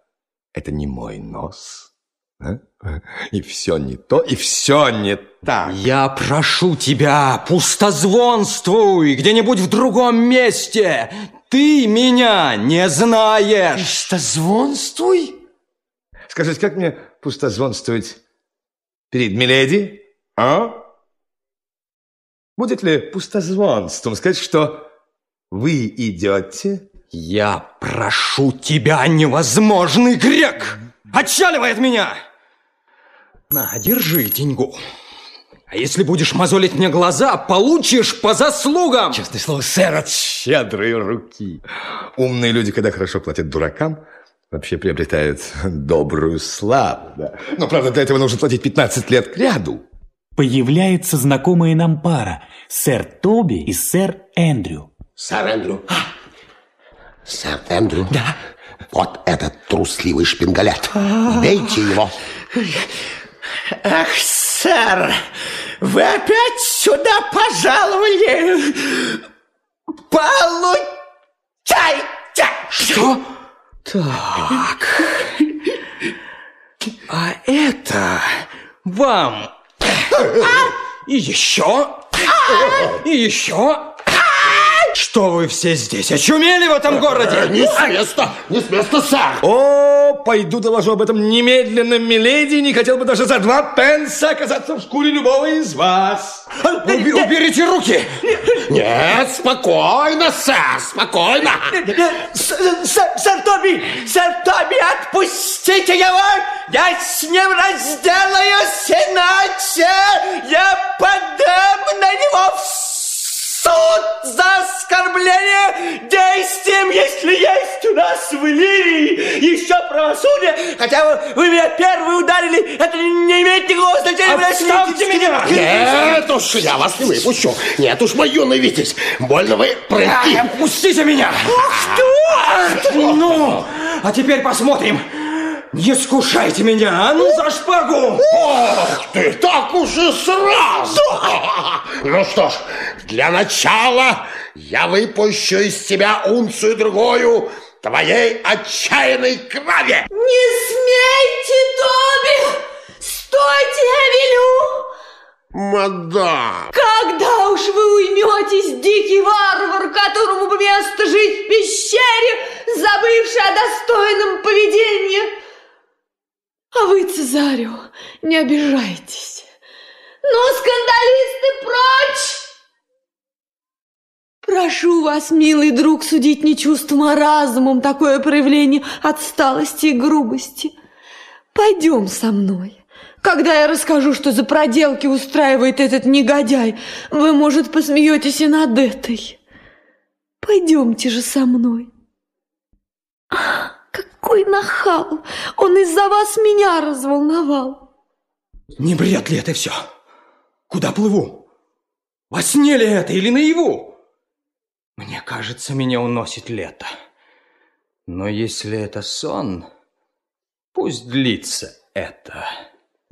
Speaker 3: это не мой нос. да? И все не то, и все не так.
Speaker 23: Я прошу тебя, пустозвонствуй где-нибудь в другом месте. Ты меня не знаешь.
Speaker 3: Пустозвонствуй? Скажите, как мне пустозвонствовать перед Миледи, а? Будет ли пустозвонством сказать, что вы идете?
Speaker 23: Я прошу тебя, невозможный грек! Отчаливай от меня! На, держи деньгу. А если будешь мозолить мне глаза, получишь по заслугам!
Speaker 3: Честное слово, сэр, от щедрой руки. Умные люди, когда хорошо платят дуракам, вообще приобретают добрую славу. Да? Но, правда, для этого нужно платить 15 лет к ряду.
Speaker 4: Появляется знакомая нам пара – сэр Тоби и сэр Эндрю.
Speaker 10: Сэр Эндрю. Сэр Эндрю. Да. Вот этот трусливый шпингалет. Бейте его.
Speaker 11: Ах, сэр, вы опять сюда пожаловали? Получайте!
Speaker 23: Что? Так. А это вам. И еще. И еще. Что вы все здесь? Очумели в этом городе?
Speaker 10: Не с места, не с места, сэр.
Speaker 3: О, пойду доложу об этом немедленно миледи, не хотел бы даже за два пенса оказаться в шкуре любого из вас. Уби- уберите руки!
Speaker 10: Нет, спокойно, сэр, спокойно.
Speaker 11: Сэр, Тоби, сэр Тоби, отпустите его! Я с ним разделаюсь, иначе я подам на него в суд за оскорбление действием, если есть у нас в Ливии еще правосудие. Хотя вы, вы меня первые ударили, это не имеет никакого значения.
Speaker 10: Оставьте меня! Нет уж, я вас не выпущу. Нет уж, мой юный Витязь, больно вы прыгки.
Speaker 23: Отпустите меня! Ну, а теперь посмотрим. Не скушайте меня, а ну за шпагу!
Speaker 10: Ох ты, так уже сразу! Ну что ж, для начала я выпущу из тебя унцию-другую твоей отчаянной крови.
Speaker 19: Не смейте, Тоби! Стойте, я велю!
Speaker 10: Мадам!
Speaker 19: Когда уж вы уйметесь, дикий варвар, которому бы место жить в пещере, забывший о достойном поведении? А вы, Цезарио, не обижайтесь. Ну, скандалисты, прочь! Прошу вас, милый друг, судить не чувством, а разумом такое проявление отсталости и грубости. Пойдем со мной. Когда я расскажу, что за проделки устраивает этот негодяй, вы, может, посмеетесь и над этой. Пойдемте же со мной. Ах, какой нахал! Он из-за вас меня разволновал.
Speaker 23: Не бред ли это все? Куда плыву? Во сне ли это или наяву? Мне кажется, меня уносит лето. Но если это сон, пусть длится это.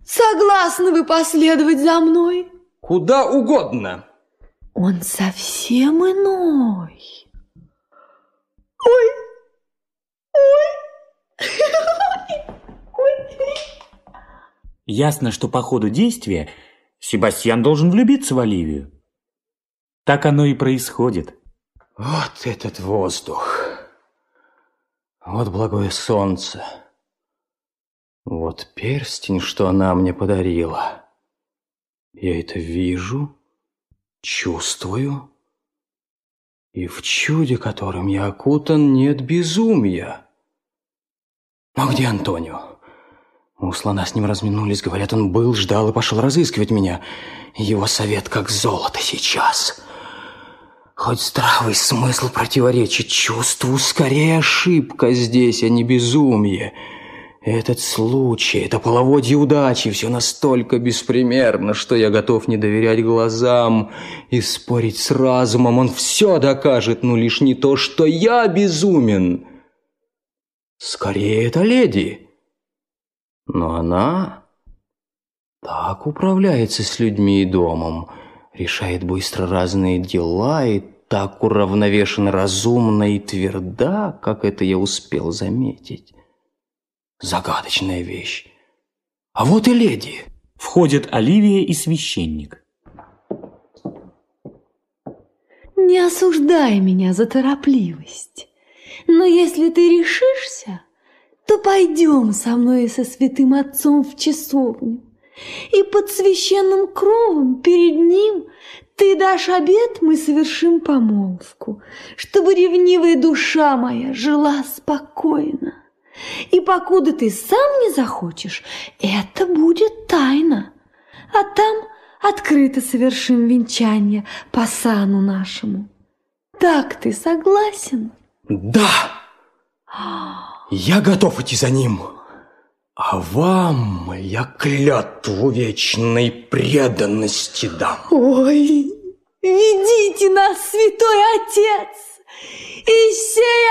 Speaker 19: Согласны вы последовать за мной?
Speaker 23: Куда угодно.
Speaker 19: Он совсем иной. Ой,
Speaker 4: Ясно, что по ходу действия Себастьян должен влюбиться в Оливию. Так оно и происходит.
Speaker 23: Вот этот воздух. Вот благое солнце. Вот перстень, что она мне подарила. Я это вижу, чувствую. И в чуде, которым я окутан, нет безумия. Но где Антонио? У слона с ним разминулись, говорят, он был, ждал и пошел разыскивать меня. Его совет как золото сейчас. Хоть здравый смысл противоречит чувству, скорее ошибка здесь, а не безумие. Этот случай, это половодье удачи, все настолько беспримерно, что я готов не доверять глазам и спорить с разумом. Он все докажет, но лишь не то, что я безумен. Скорее, это леди. Но она так управляется с людьми и домом, решает быстро разные дела и так уравновешена, разумна и тверда, как это я успел заметить. Загадочная вещь. А вот и леди.
Speaker 4: Входят Оливия и священник.
Speaker 19: Не осуждай меня за торопливость. Но если ты решишься, то пойдем со мной и со святым отцом в часовню. И под священным кровом перед ним ты дашь обед, мы совершим помолвку, чтобы ревнивая душа моя жила спокойно. И покуда ты сам не захочешь, это будет тайна. А там открыто совершим венчание по сану нашему. Так ты согласен?
Speaker 23: Да! Я готов идти за ним. А вам я клятву вечной преданности дам.
Speaker 19: Ой, ведите нас, святой отец, и сей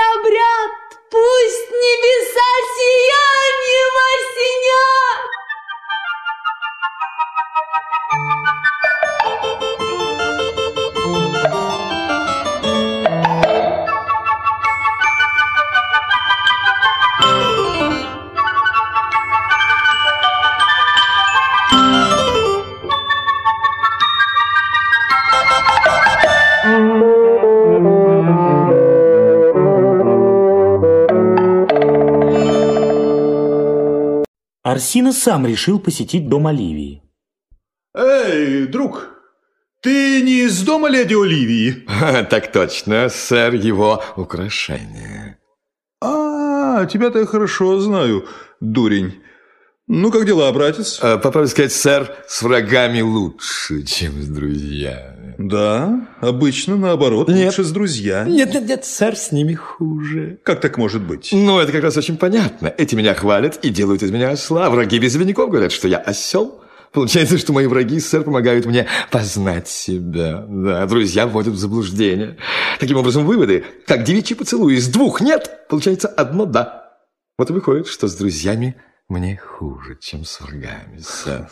Speaker 4: Арсина сам решил посетить дом Оливии.
Speaker 7: Эй, друг, ты не из дома леди Оливии?
Speaker 3: Так точно, сэр, его украшение.
Speaker 7: А, тебя-то я хорошо знаю, дурень. Ну, как дела, братец?
Speaker 3: А, по правде сказать, сэр, с врагами лучше, чем с друзьями.
Speaker 7: Да, обычно наоборот,
Speaker 3: Нет.
Speaker 7: лучше с друзьями.
Speaker 3: Нет, нет, нет, сэр, с ними хуже.
Speaker 7: Как так может быть?
Speaker 3: Ну, это как раз очень понятно. Эти меня хвалят и делают из меня осла. Враги без обиняков говорят, что я осел. Получается, что мои враги, сэр, помогают мне познать себя. Да, друзья вводят в заблуждение. Таким образом, выводы, как девичий поцелуй, из двух нет, получается одно да. Вот и выходит, что с друзьями мне хуже, чем с врагами, сэр.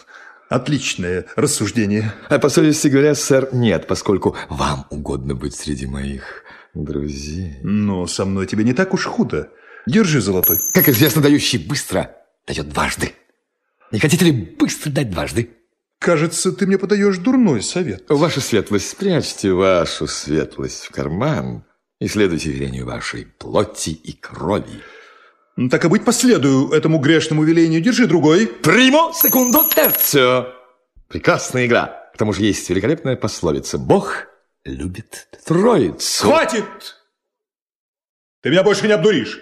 Speaker 7: Отличное рассуждение.
Speaker 3: А по совести говоря, сэр, нет, поскольку вам угодно быть среди моих друзей.
Speaker 7: Но со мной тебе не так уж худо. Держи, золотой.
Speaker 3: Как известно, дающий быстро дает дважды. Не хотите ли быстро дать дважды?
Speaker 7: Кажется, ты мне подаешь дурной совет.
Speaker 3: Ваша светлость, спрячьте вашу светлость в карман и следуйте велению вашей плоти и крови.
Speaker 7: Ну, Так и быть, последую этому грешному велению. Держи другой.
Speaker 3: Примо, секунду, терцио. Прекрасная игра. К тому же есть великолепная пословица. Бог любит троицу.
Speaker 7: Хватит! Ты меня больше не обдуришь.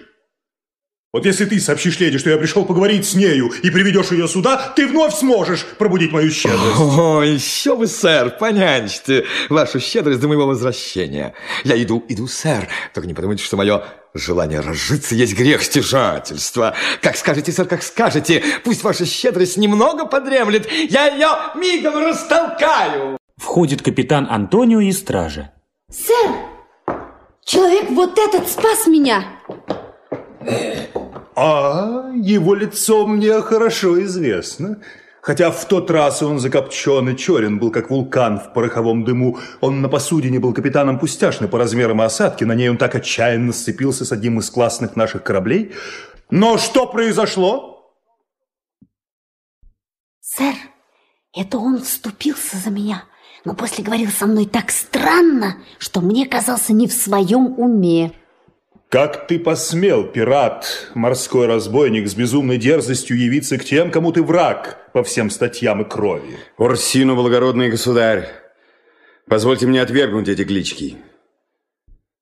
Speaker 7: Вот если ты сообщишь леди, что я пришел поговорить с нею и приведешь ее сюда, ты вновь сможешь пробудить мою щедрость.
Speaker 3: О, еще вы, сэр, понянчите вашу щедрость до моего возвращения. Я иду, иду, сэр. Только не подумайте, что мое желание разжиться есть грех стяжательства. Как скажете, сэр, как скажете. Пусть ваша щедрость немного подремлет. Я ее мигом растолкаю.
Speaker 4: Входит капитан Антонио из стража.
Speaker 5: Сэр, человек вот этот спас меня.
Speaker 7: А, его лицо мне хорошо известно. Хотя в тот раз он закопчен и черен был, как вулкан в пороховом дыму. Он на посудине был капитаном пустяшный по размерам осадки. На ней он так отчаянно сцепился с одним из классных наших кораблей. Но что произошло?
Speaker 5: Сэр, это он вступился за меня, но после говорил со мной так странно, что мне казался не в своем уме.
Speaker 7: Как ты посмел, пират, морской разбойник, с безумной дерзостью явиться к тем, кому ты враг по всем статьям и крови?
Speaker 22: Орсину, благородный государь, позвольте мне отвергнуть эти клички.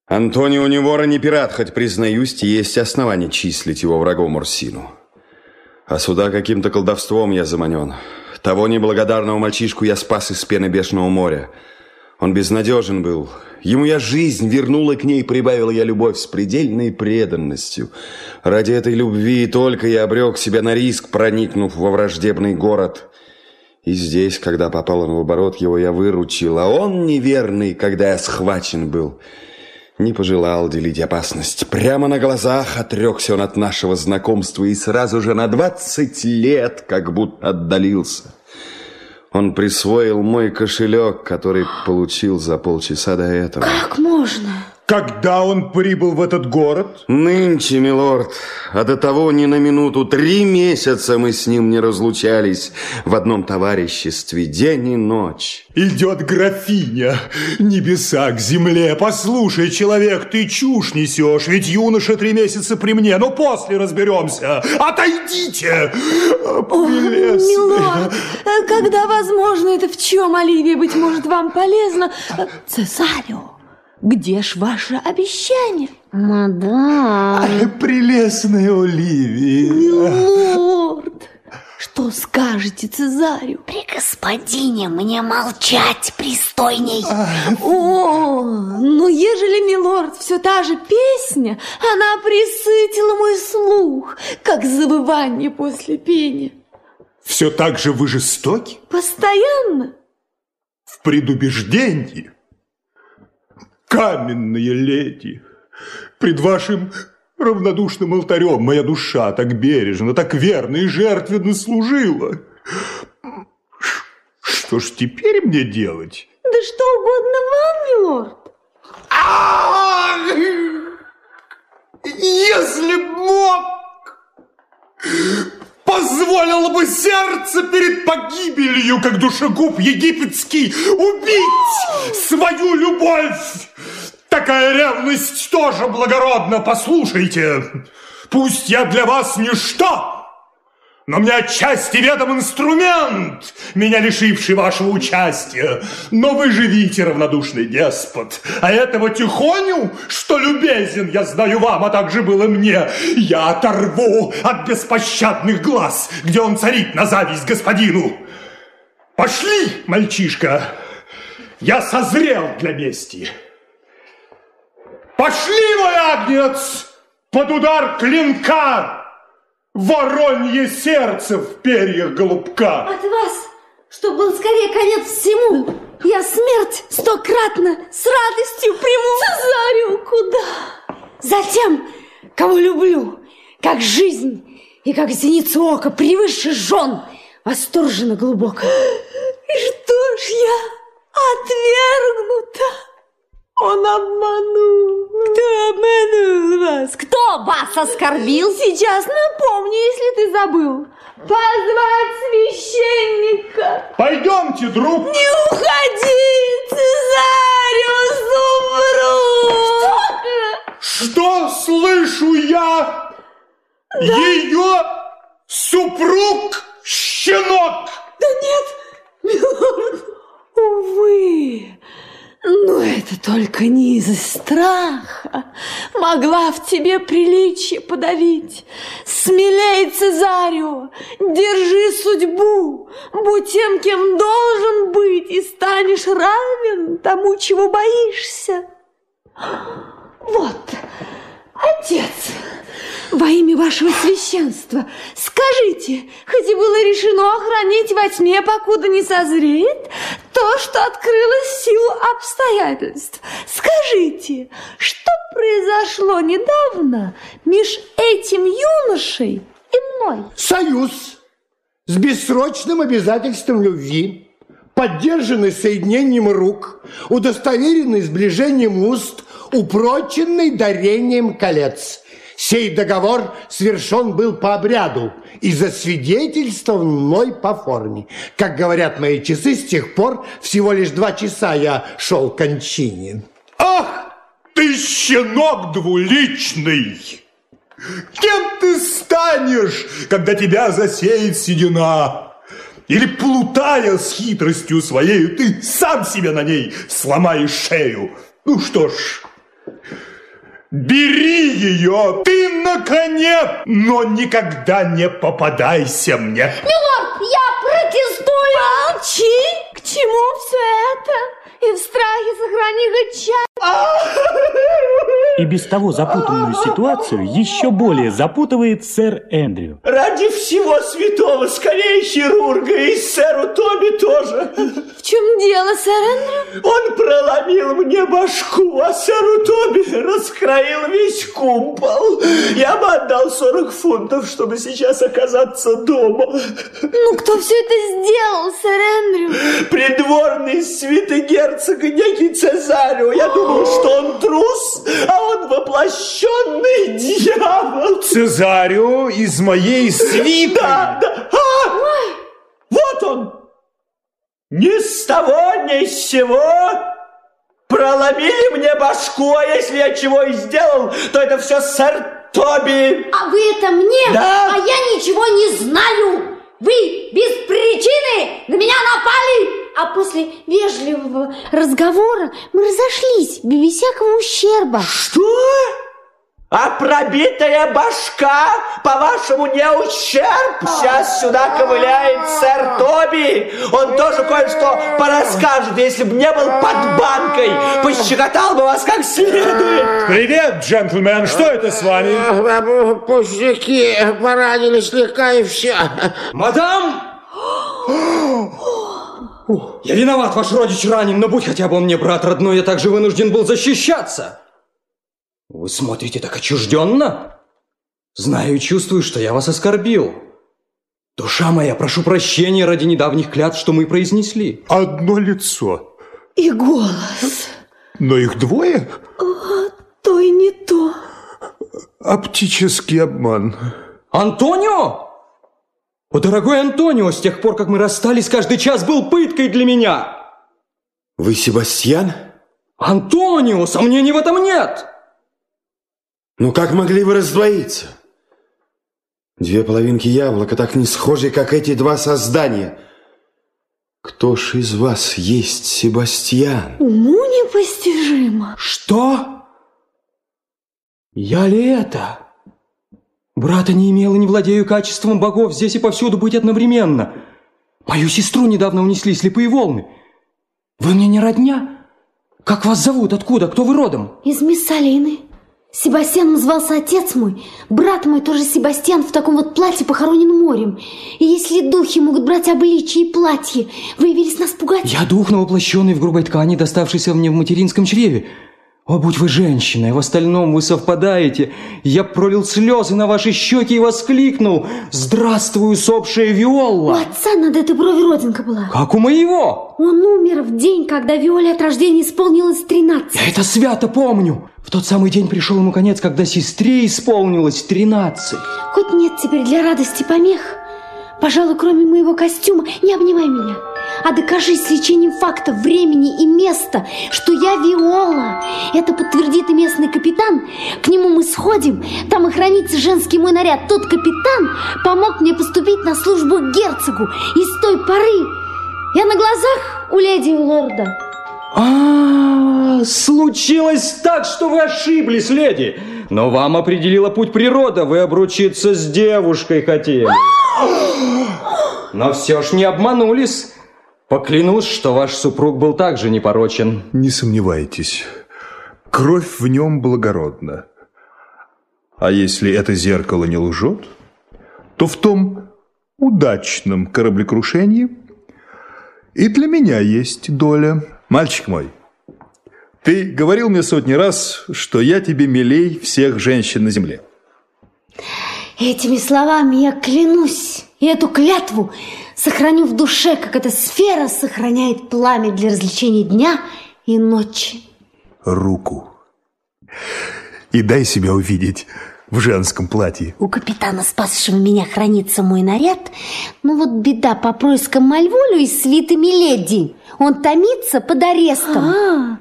Speaker 22: Антонио Невора не пират, хоть, признаюсь, есть основания числить его врагом Орсину. А сюда каким-то колдовством я заманен. Того неблагодарного мальчишку я спас из пены бешеного моря. Он безнадежен был. Ему я жизнь вернула к ней, прибавила я любовь с предельной преданностью. Ради этой любви только я обрек себя на риск, проникнув во враждебный город. И здесь, когда попал он в оборот, его я выручил, а он неверный, когда я схвачен был. Не пожелал делить опасность. Прямо на глазах отрекся он от нашего знакомства и сразу же на двадцать лет как будто отдалился. Он присвоил мой кошелек, который получил за полчаса до этого.
Speaker 5: Как можно?
Speaker 7: Когда он прибыл в этот город?
Speaker 22: Нынче, милорд, а до того ни на минуту три месяца мы с ним не разлучались в одном товариществе день и ночь.
Speaker 7: Идет графиня, небеса к земле. Послушай, человек, ты чушь несешь, ведь юноша три месяца при мне, но после разберемся. Отойдите! Прелестная.
Speaker 19: Милорд, когда возможно это в чем, Оливия, быть может, вам полезно? Э, Цесарио, где ж ваше обещание?
Speaker 5: Мадам.
Speaker 7: Прелестная Оливия.
Speaker 19: Милорд, что скажете Цезарю?
Speaker 5: При господине мне молчать пристойней.
Speaker 19: О, ну ежели, милорд, все та же песня, она присытила мой слух, как завывание после пения.
Speaker 7: Все так же вы жестоки?
Speaker 19: Постоянно?
Speaker 7: В предубеждении? Каменные леди, пред вашим равнодушным алтарем моя душа так бережно, так верно и жертвенно служила. Что ж теперь мне делать?
Speaker 19: Да что угодно вам, милорд.
Speaker 29: Если б мог,
Speaker 7: Позволило бы сердце перед погибелью, как душегуб египетский, убить свою любовь. Такая ревность тоже благородна, послушайте. Пусть я для вас ничто, но мне отчасти ведом инструмент, меня лишивший вашего участия. Но вы же видите, равнодушный деспот, а этого тихоню, что любезен, я знаю вам, а также было мне, я оторву от беспощадных глаз, где он царит на зависть господину. Пошли, мальчишка, я созрел для мести. Пошли, мой агнец, под удар клинка, воронье сердце в перьях голубка.
Speaker 5: От вас, чтобы был скорее конец всему, я смерть стократно с радостью приму.
Speaker 19: Цезарю, куда?
Speaker 5: Затем, кого люблю, как жизнь и как зеницу ока превыше жен, восторженно глубоко.
Speaker 19: И что ж я отвергнута? Он обманул.
Speaker 5: Кто обманул вас? Кто вас оскорбил?
Speaker 19: Сейчас напомню, если ты забыл. Позвать священника.
Speaker 7: Пойдемте, друг.
Speaker 19: Не уходи, Цезариус умру.
Speaker 5: Что?
Speaker 7: Что слышу я? Да. Ее супруг щенок.
Speaker 19: Да нет, милорд, увы. Но это только не из-за страха. Могла в тебе приличие подавить. Смелей, Цезарио, держи судьбу. Будь тем, кем должен быть, и станешь равен тому, чего боишься. Вот, отец, во имя вашего священства, скажите, хоть и было решено охранить во тьме, покуда не созреет, то, что открылось в силу обстоятельств. Скажите, что произошло недавно меж этим юношей и мной?
Speaker 30: Союз с бессрочным обязательством любви, поддержанный соединением рук, удостоверенный сближением уст, упроченный дарением колец – Сей договор совершен был по обряду и засвидетельствован мной по форме. Как говорят мои часы, с тех пор всего лишь два часа я шел к кончине.
Speaker 7: Ах, ты щенок двуличный! Кем ты станешь, когда тебя засеет седина? Или плутая с хитростью своей, ты сам себе на ней сломаешь шею? Ну что ж, Бери ее, ты наконец, но никогда не попадайся мне.
Speaker 5: Милорд, я протестую.
Speaker 19: Молчи, к чему все это? И в страхе сохрани хоть час. (laughs)
Speaker 4: И без того запутанную ситуацию еще более запутывает сэр Эндрю.
Speaker 20: Ради всего святого, скорее хирурга и сэру Тоби тоже.
Speaker 19: В чем дело, сэр Эндрю?
Speaker 20: Он проломил мне башку, а сэру Тоби раскроил весь кумпол. Я бы отдал 40 фунтов, чтобы сейчас оказаться дома.
Speaker 19: Ну, кто все это сделал, сэр Эндрю?
Speaker 20: Придворный святогерцог некий Цезарио. Я думал, что он трус, а он воплощенный дьявол.
Speaker 7: Цезарио из моей свиты.
Speaker 20: Да, да. А! Вот он. Ни с того, ни с сего проломили мне башку, а если я чего и сделал, то это все сэр Тоби.
Speaker 5: А вы это мне?
Speaker 20: Да.
Speaker 5: А я ничего не знаю. Вы без причины на меня напали, а после вежливого разговора мы разошлись без всякого ущерба.
Speaker 20: Что? А пробитая башка, по-вашему, не ущерб? Сейчас сюда ковыляет сэр Тоби. Он тоже кое-что порасскажет, если бы не был под банкой. Пощекотал бы вас как следует.
Speaker 7: Привет, джентльмен. Что это с вами?
Speaker 10: Пустяки, поранили слегка и все.
Speaker 23: Мадам! (gasps) (gasps) (gasps) Я виноват, ваш родич ранен, но будь хотя бы он мне брат родной, я также вынужден был защищаться. Вы смотрите так отчужденно. Знаю и чувствую, что я вас оскорбил. Душа моя, прошу прощения ради недавних клятв, что мы произнесли.
Speaker 7: Одно лицо.
Speaker 19: И голос.
Speaker 7: Но их двое?
Speaker 19: А, то и не то.
Speaker 7: Оптический обман.
Speaker 23: Антонио! О, дорогой Антонио, с тех пор, как мы расстались, каждый час был пыткой для меня.
Speaker 22: Вы Себастьян?
Speaker 23: Антонио, сомнений в этом нет.
Speaker 22: Ну как могли вы раздвоиться? Две половинки яблока, так не схожи, как эти два создания. Кто ж из вас есть Себастьян?
Speaker 19: Уму непостижимо.
Speaker 23: Что? Я ли это? Брата не имел и не владею качеством богов здесь и повсюду быть одновременно. Мою сестру недавно унесли слепые волны. Вы мне не родня? Как вас зовут? Откуда? Кто вы родом?
Speaker 5: Из Миссалины. Себастьян назывался отец мой. Брат мой тоже Себастьян в таком вот платье похоронен морем. И если духи могут брать обличие и платье, вы явились нас пугать?
Speaker 23: Я дух, воплощенный в грубой ткани, доставшийся мне в материнском чреве. О, будь вы женщиной, в остальном вы совпадаете. Я пролил слезы на ваши щеки и воскликнул. Здравствуй, усопшая
Speaker 5: У
Speaker 23: Виола!
Speaker 5: отца над этой брови родинка была.
Speaker 23: Как у моего!
Speaker 5: Он умер в день, когда Виоле от рождения исполнилось 13.
Speaker 23: Я это свято помню. В тот самый день пришел ему конец, когда сестре исполнилось 13.
Speaker 5: Хоть нет теперь для радости помех. Пожалуй, кроме моего костюма, не обнимай меня, а докажи с лечением факта, времени и места, что я Виола. Это подтвердит и местный капитан. К нему мы сходим, там и хранится женский мой наряд. Тот капитан помог мне поступить на службу к герцогу. И с той поры я на глазах у леди и лорда.
Speaker 23: А, случилось так, что вы ошиблись, леди. Но вам определила путь природа, вы обручиться с девушкой хотели. Но все ж не обманулись. Поклянусь, что ваш супруг был также непорочен.
Speaker 7: Не сомневайтесь, кровь в нем благородна. А если это зеркало не лжет, то в том удачном кораблекрушении и для меня есть доля. Мальчик мой, ты говорил мне сотни раз, что я тебе милей всех женщин на земле.
Speaker 5: Этими словами я клянусь, и эту клятву сохраню в душе, как эта сфера сохраняет пламя для развлечений дня и ночи.
Speaker 7: Руку. И дай себя увидеть в женском платье.
Speaker 5: У капитана, спасшего меня, хранится мой наряд. Ну вот беда по проискам Мальволю и свитами леди. Он томится под арестом.
Speaker 19: А,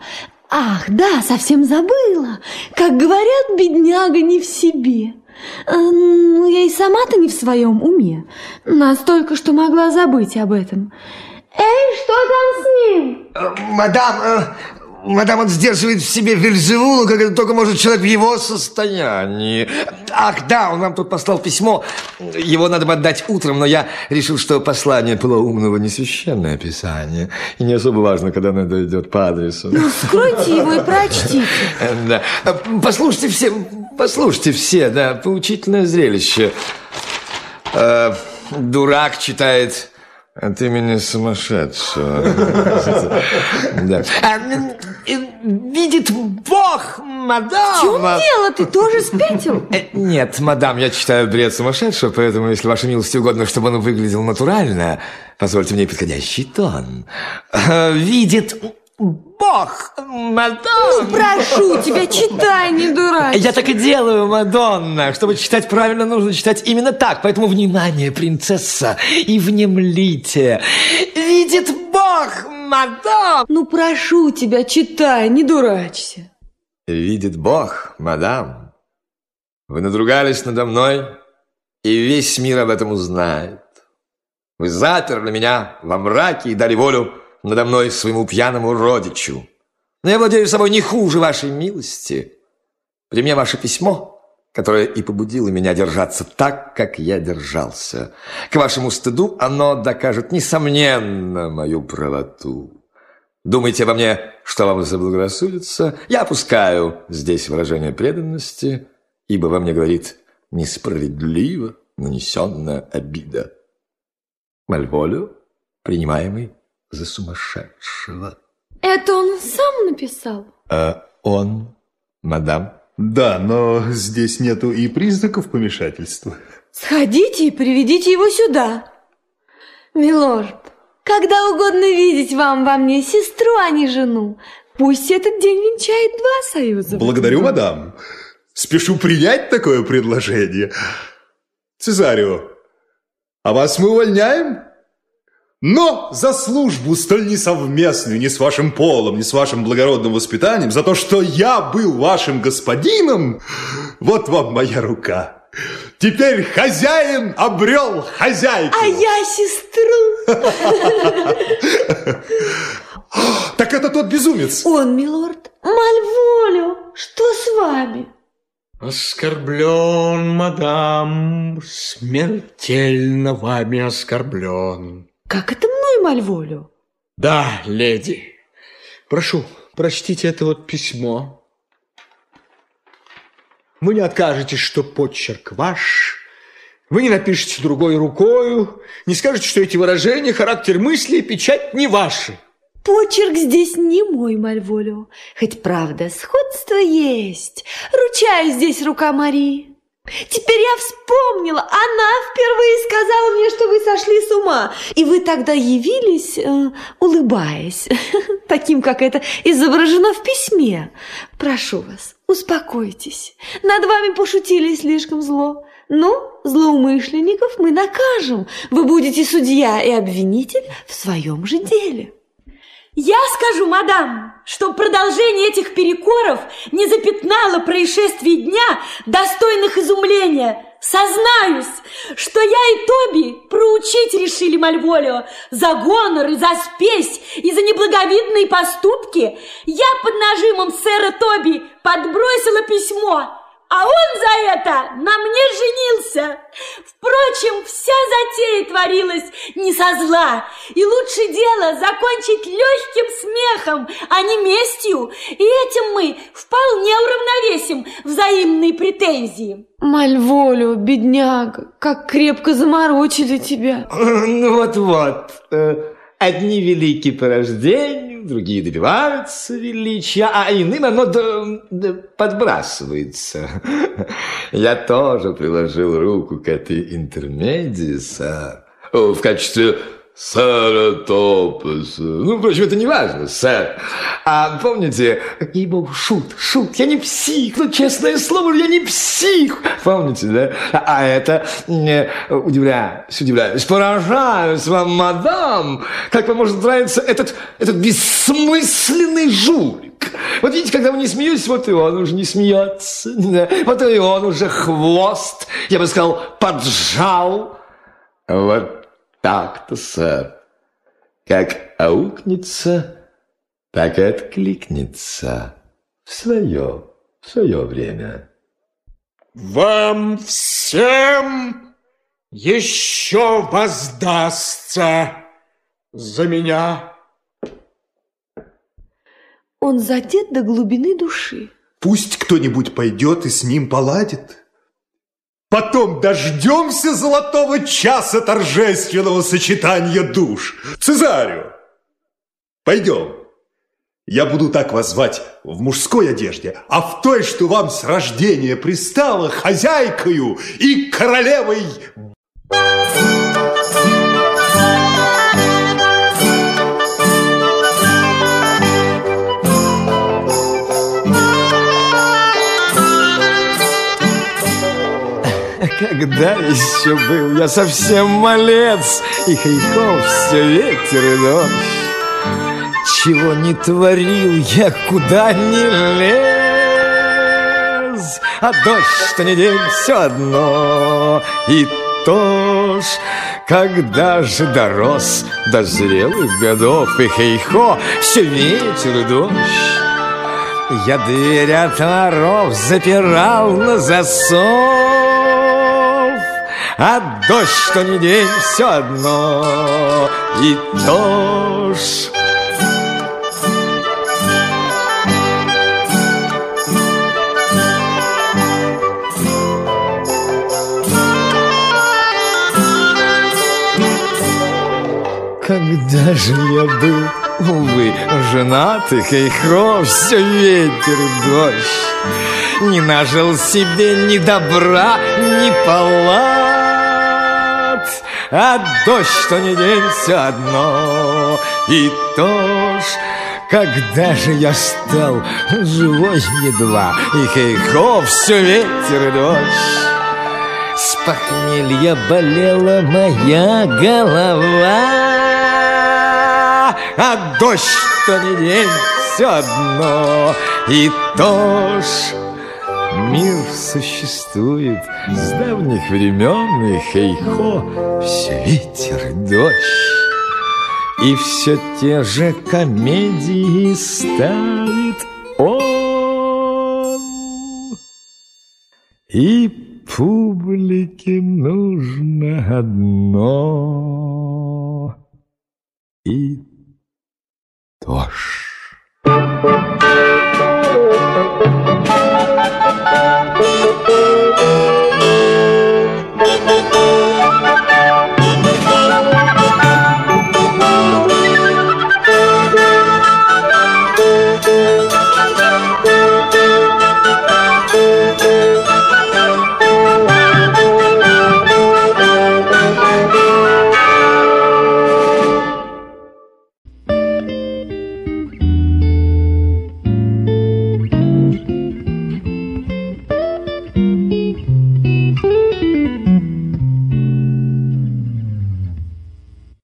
Speaker 19: ах, да, совсем забыла. Как говорят, бедняга не в себе. А, Ну, я и сама-то не в своем уме. Настолько, что могла забыть об этом. Эй, что там с ним?
Speaker 3: Мадам, э, мадам, он сдерживает в себе Вельзевулу, как это только может человек в его состоянии. Ах, да, он вам тут послал письмо. Его надо бы отдать утром, но я решил, что послание полоумного не священное писание. И не особо важно, когда оно дойдет по адресу.
Speaker 19: Ну, скройте его и прочтите. (laughs)
Speaker 3: Э, Да. Послушайте все, послушайте все, да, поучительное зрелище. Э, дурак читает от имени сумасшедшего. А, э, Видит Бог, мадам!
Speaker 19: В чем дело? Ты тоже спятил?
Speaker 3: Э, Нет, мадам, я читаю бред сумасшедшего, поэтому, если вашей милости угодно, чтобы он выглядел натурально, позвольте мне подходящий тон. Э, Видит Бог, мадам!
Speaker 19: Ну, прошу тебя, читай, не дурачься.
Speaker 3: Я так и делаю, Мадонна. Чтобы читать правильно, нужно читать именно так. Поэтому, внимание, принцесса, и внемлите. Видит Бог, мадам!
Speaker 19: Ну, прошу тебя, читай, не дурачься.
Speaker 3: Видит Бог, мадам. Вы надругались надо мной, и весь мир об этом узнает. Вы заперли меня во мраке и дали волю надо мной своему пьяному родичу. Но я владею собой не хуже вашей милости. При мне ваше письмо, которое и побудило меня держаться так, как я держался. К вашему стыду оно докажет, несомненно, мою правоту. Думаете обо мне, что вам заблагорассудится? Я опускаю здесь выражение преданности, ибо во мне говорит несправедливо нанесенная обида. Мальволю, принимаемый за сумасшедшего.
Speaker 19: Это он сам написал?
Speaker 3: А он, мадам?
Speaker 7: Да, но здесь нету и признаков помешательства.
Speaker 19: Сходите и приведите его сюда. Милорд, когда угодно видеть вам во мне сестру, а не жену. Пусть этот день венчает два союза.
Speaker 7: Благодарю, мадам. Спешу принять такое предложение. Цезарио, а вас мы увольняем? Но за службу столь несовместную ни с вашим полом, ни с вашим благородным воспитанием, за то, что я был вашим господином, вот вам моя рука.
Speaker 31: Теперь хозяин обрел хозяйку.
Speaker 19: А я сестру. (laughs)
Speaker 31: Так это тот безумец.
Speaker 19: Он, милорд. Мальволю, что с вами?
Speaker 20: Оскорблен, мадам, смертельно вами оскорблен.
Speaker 19: Как это мной, Мальволю?
Speaker 20: Да, леди. Прошу, прочтите это вот письмо. Вы не откажетесь, что почерк ваш. Вы не напишете другой рукою, не скажете, что эти выражения, характер мысли и печать не ваши.
Speaker 19: Почерк здесь не мой, Мальволю. Хоть правда, сходство есть. Ручаюсь здесь рука Марии. Теперь я вспомнила, она впервые сказала мне, что вы сошли с ума. И вы тогда явились, э, улыбаясь, (laughs) таким, как это изображено в письме. Прошу вас, успокойтесь. Над вами пошутили слишком зло. Ну, злоумышленников мы накажем. Вы будете судья и обвинитель в своем же деле.
Speaker 12: Я скажу, мадам, что продолжение этих перекоров не запятнало происшествий дня, достойных изумления. Сознаюсь, что я и Тоби проучить решили Мальволио за гонор и за спесь, и за неблаговидные поступки. Я под нажимом сэра Тоби подбросила письмо, а он за это на мне женился. Впрочем, вся затея творилась не со зла, и лучше дело закончить легким смехом, а не местью, и этим мы вполне уравновесим взаимные претензии.
Speaker 19: Мальволю, бедняга, как крепко заморочили тебя. (laughs)
Speaker 3: Ну вот-вот. э, Одни велики по рождению, другие добиваются величия, а иным оно подбрасывается. Я тоже приложил руку к этой интермедии, сэр. В качестве сэра Топаса. Ну, впрочем, это не важно, сэр. А помните, ей-богу, шут, шут, я не псих, ну, честное слово, я не псих. Помните, да? А, а это, э, удивляюсь, удивляюсь, поражаюсь вам, мадам, как вам может нравиться этот, этот бессмысленный жулик. Вот видите, когда вы не смеетесь, вот и он уже не смеется. Да? Вот и он уже хвост, я бы сказал, поджал. Вот так-то, сэр. Как аукнется, так и откликнется в свое, в свое время.
Speaker 20: Вам всем еще воздастся за меня.
Speaker 19: Он задет до глубины души.
Speaker 31: Пусть кто-нибудь пойдет и с ним поладит. Потом дождемся золотого часа торжественного сочетания душ. Цезарю, пойдем. Я буду так вас звать в мужской одежде, а в той, что вам с рождения пристала хозяйкою и королевой
Speaker 3: Когда еще был. Я совсем малец, И хайков все ветер и дождь. Чего не творил я, куда не лез, А дождь, что не день, все одно, И то ж, когда же дорос до зрелых годов, И хейхо, все ветер и дождь, я дверь от воров запирал на засов, А дождь, что не день, все одно, и ж. Когда же я был, увы, женатый, хейхо, все ветер и дождь. Не нажил себе ни добра, ни палат, А дождь, что не день, все одно, и то ж, когда же я стал живой едва, И хейхо, все ветер и дождь. С похмелья болела моя голова, А дождь, что не день, все одно, и то ж Мир существует с давних времен, и хей-хо, все ветер и дождь. И все те же комедии ставит он. И публике нужно одно и то же. Música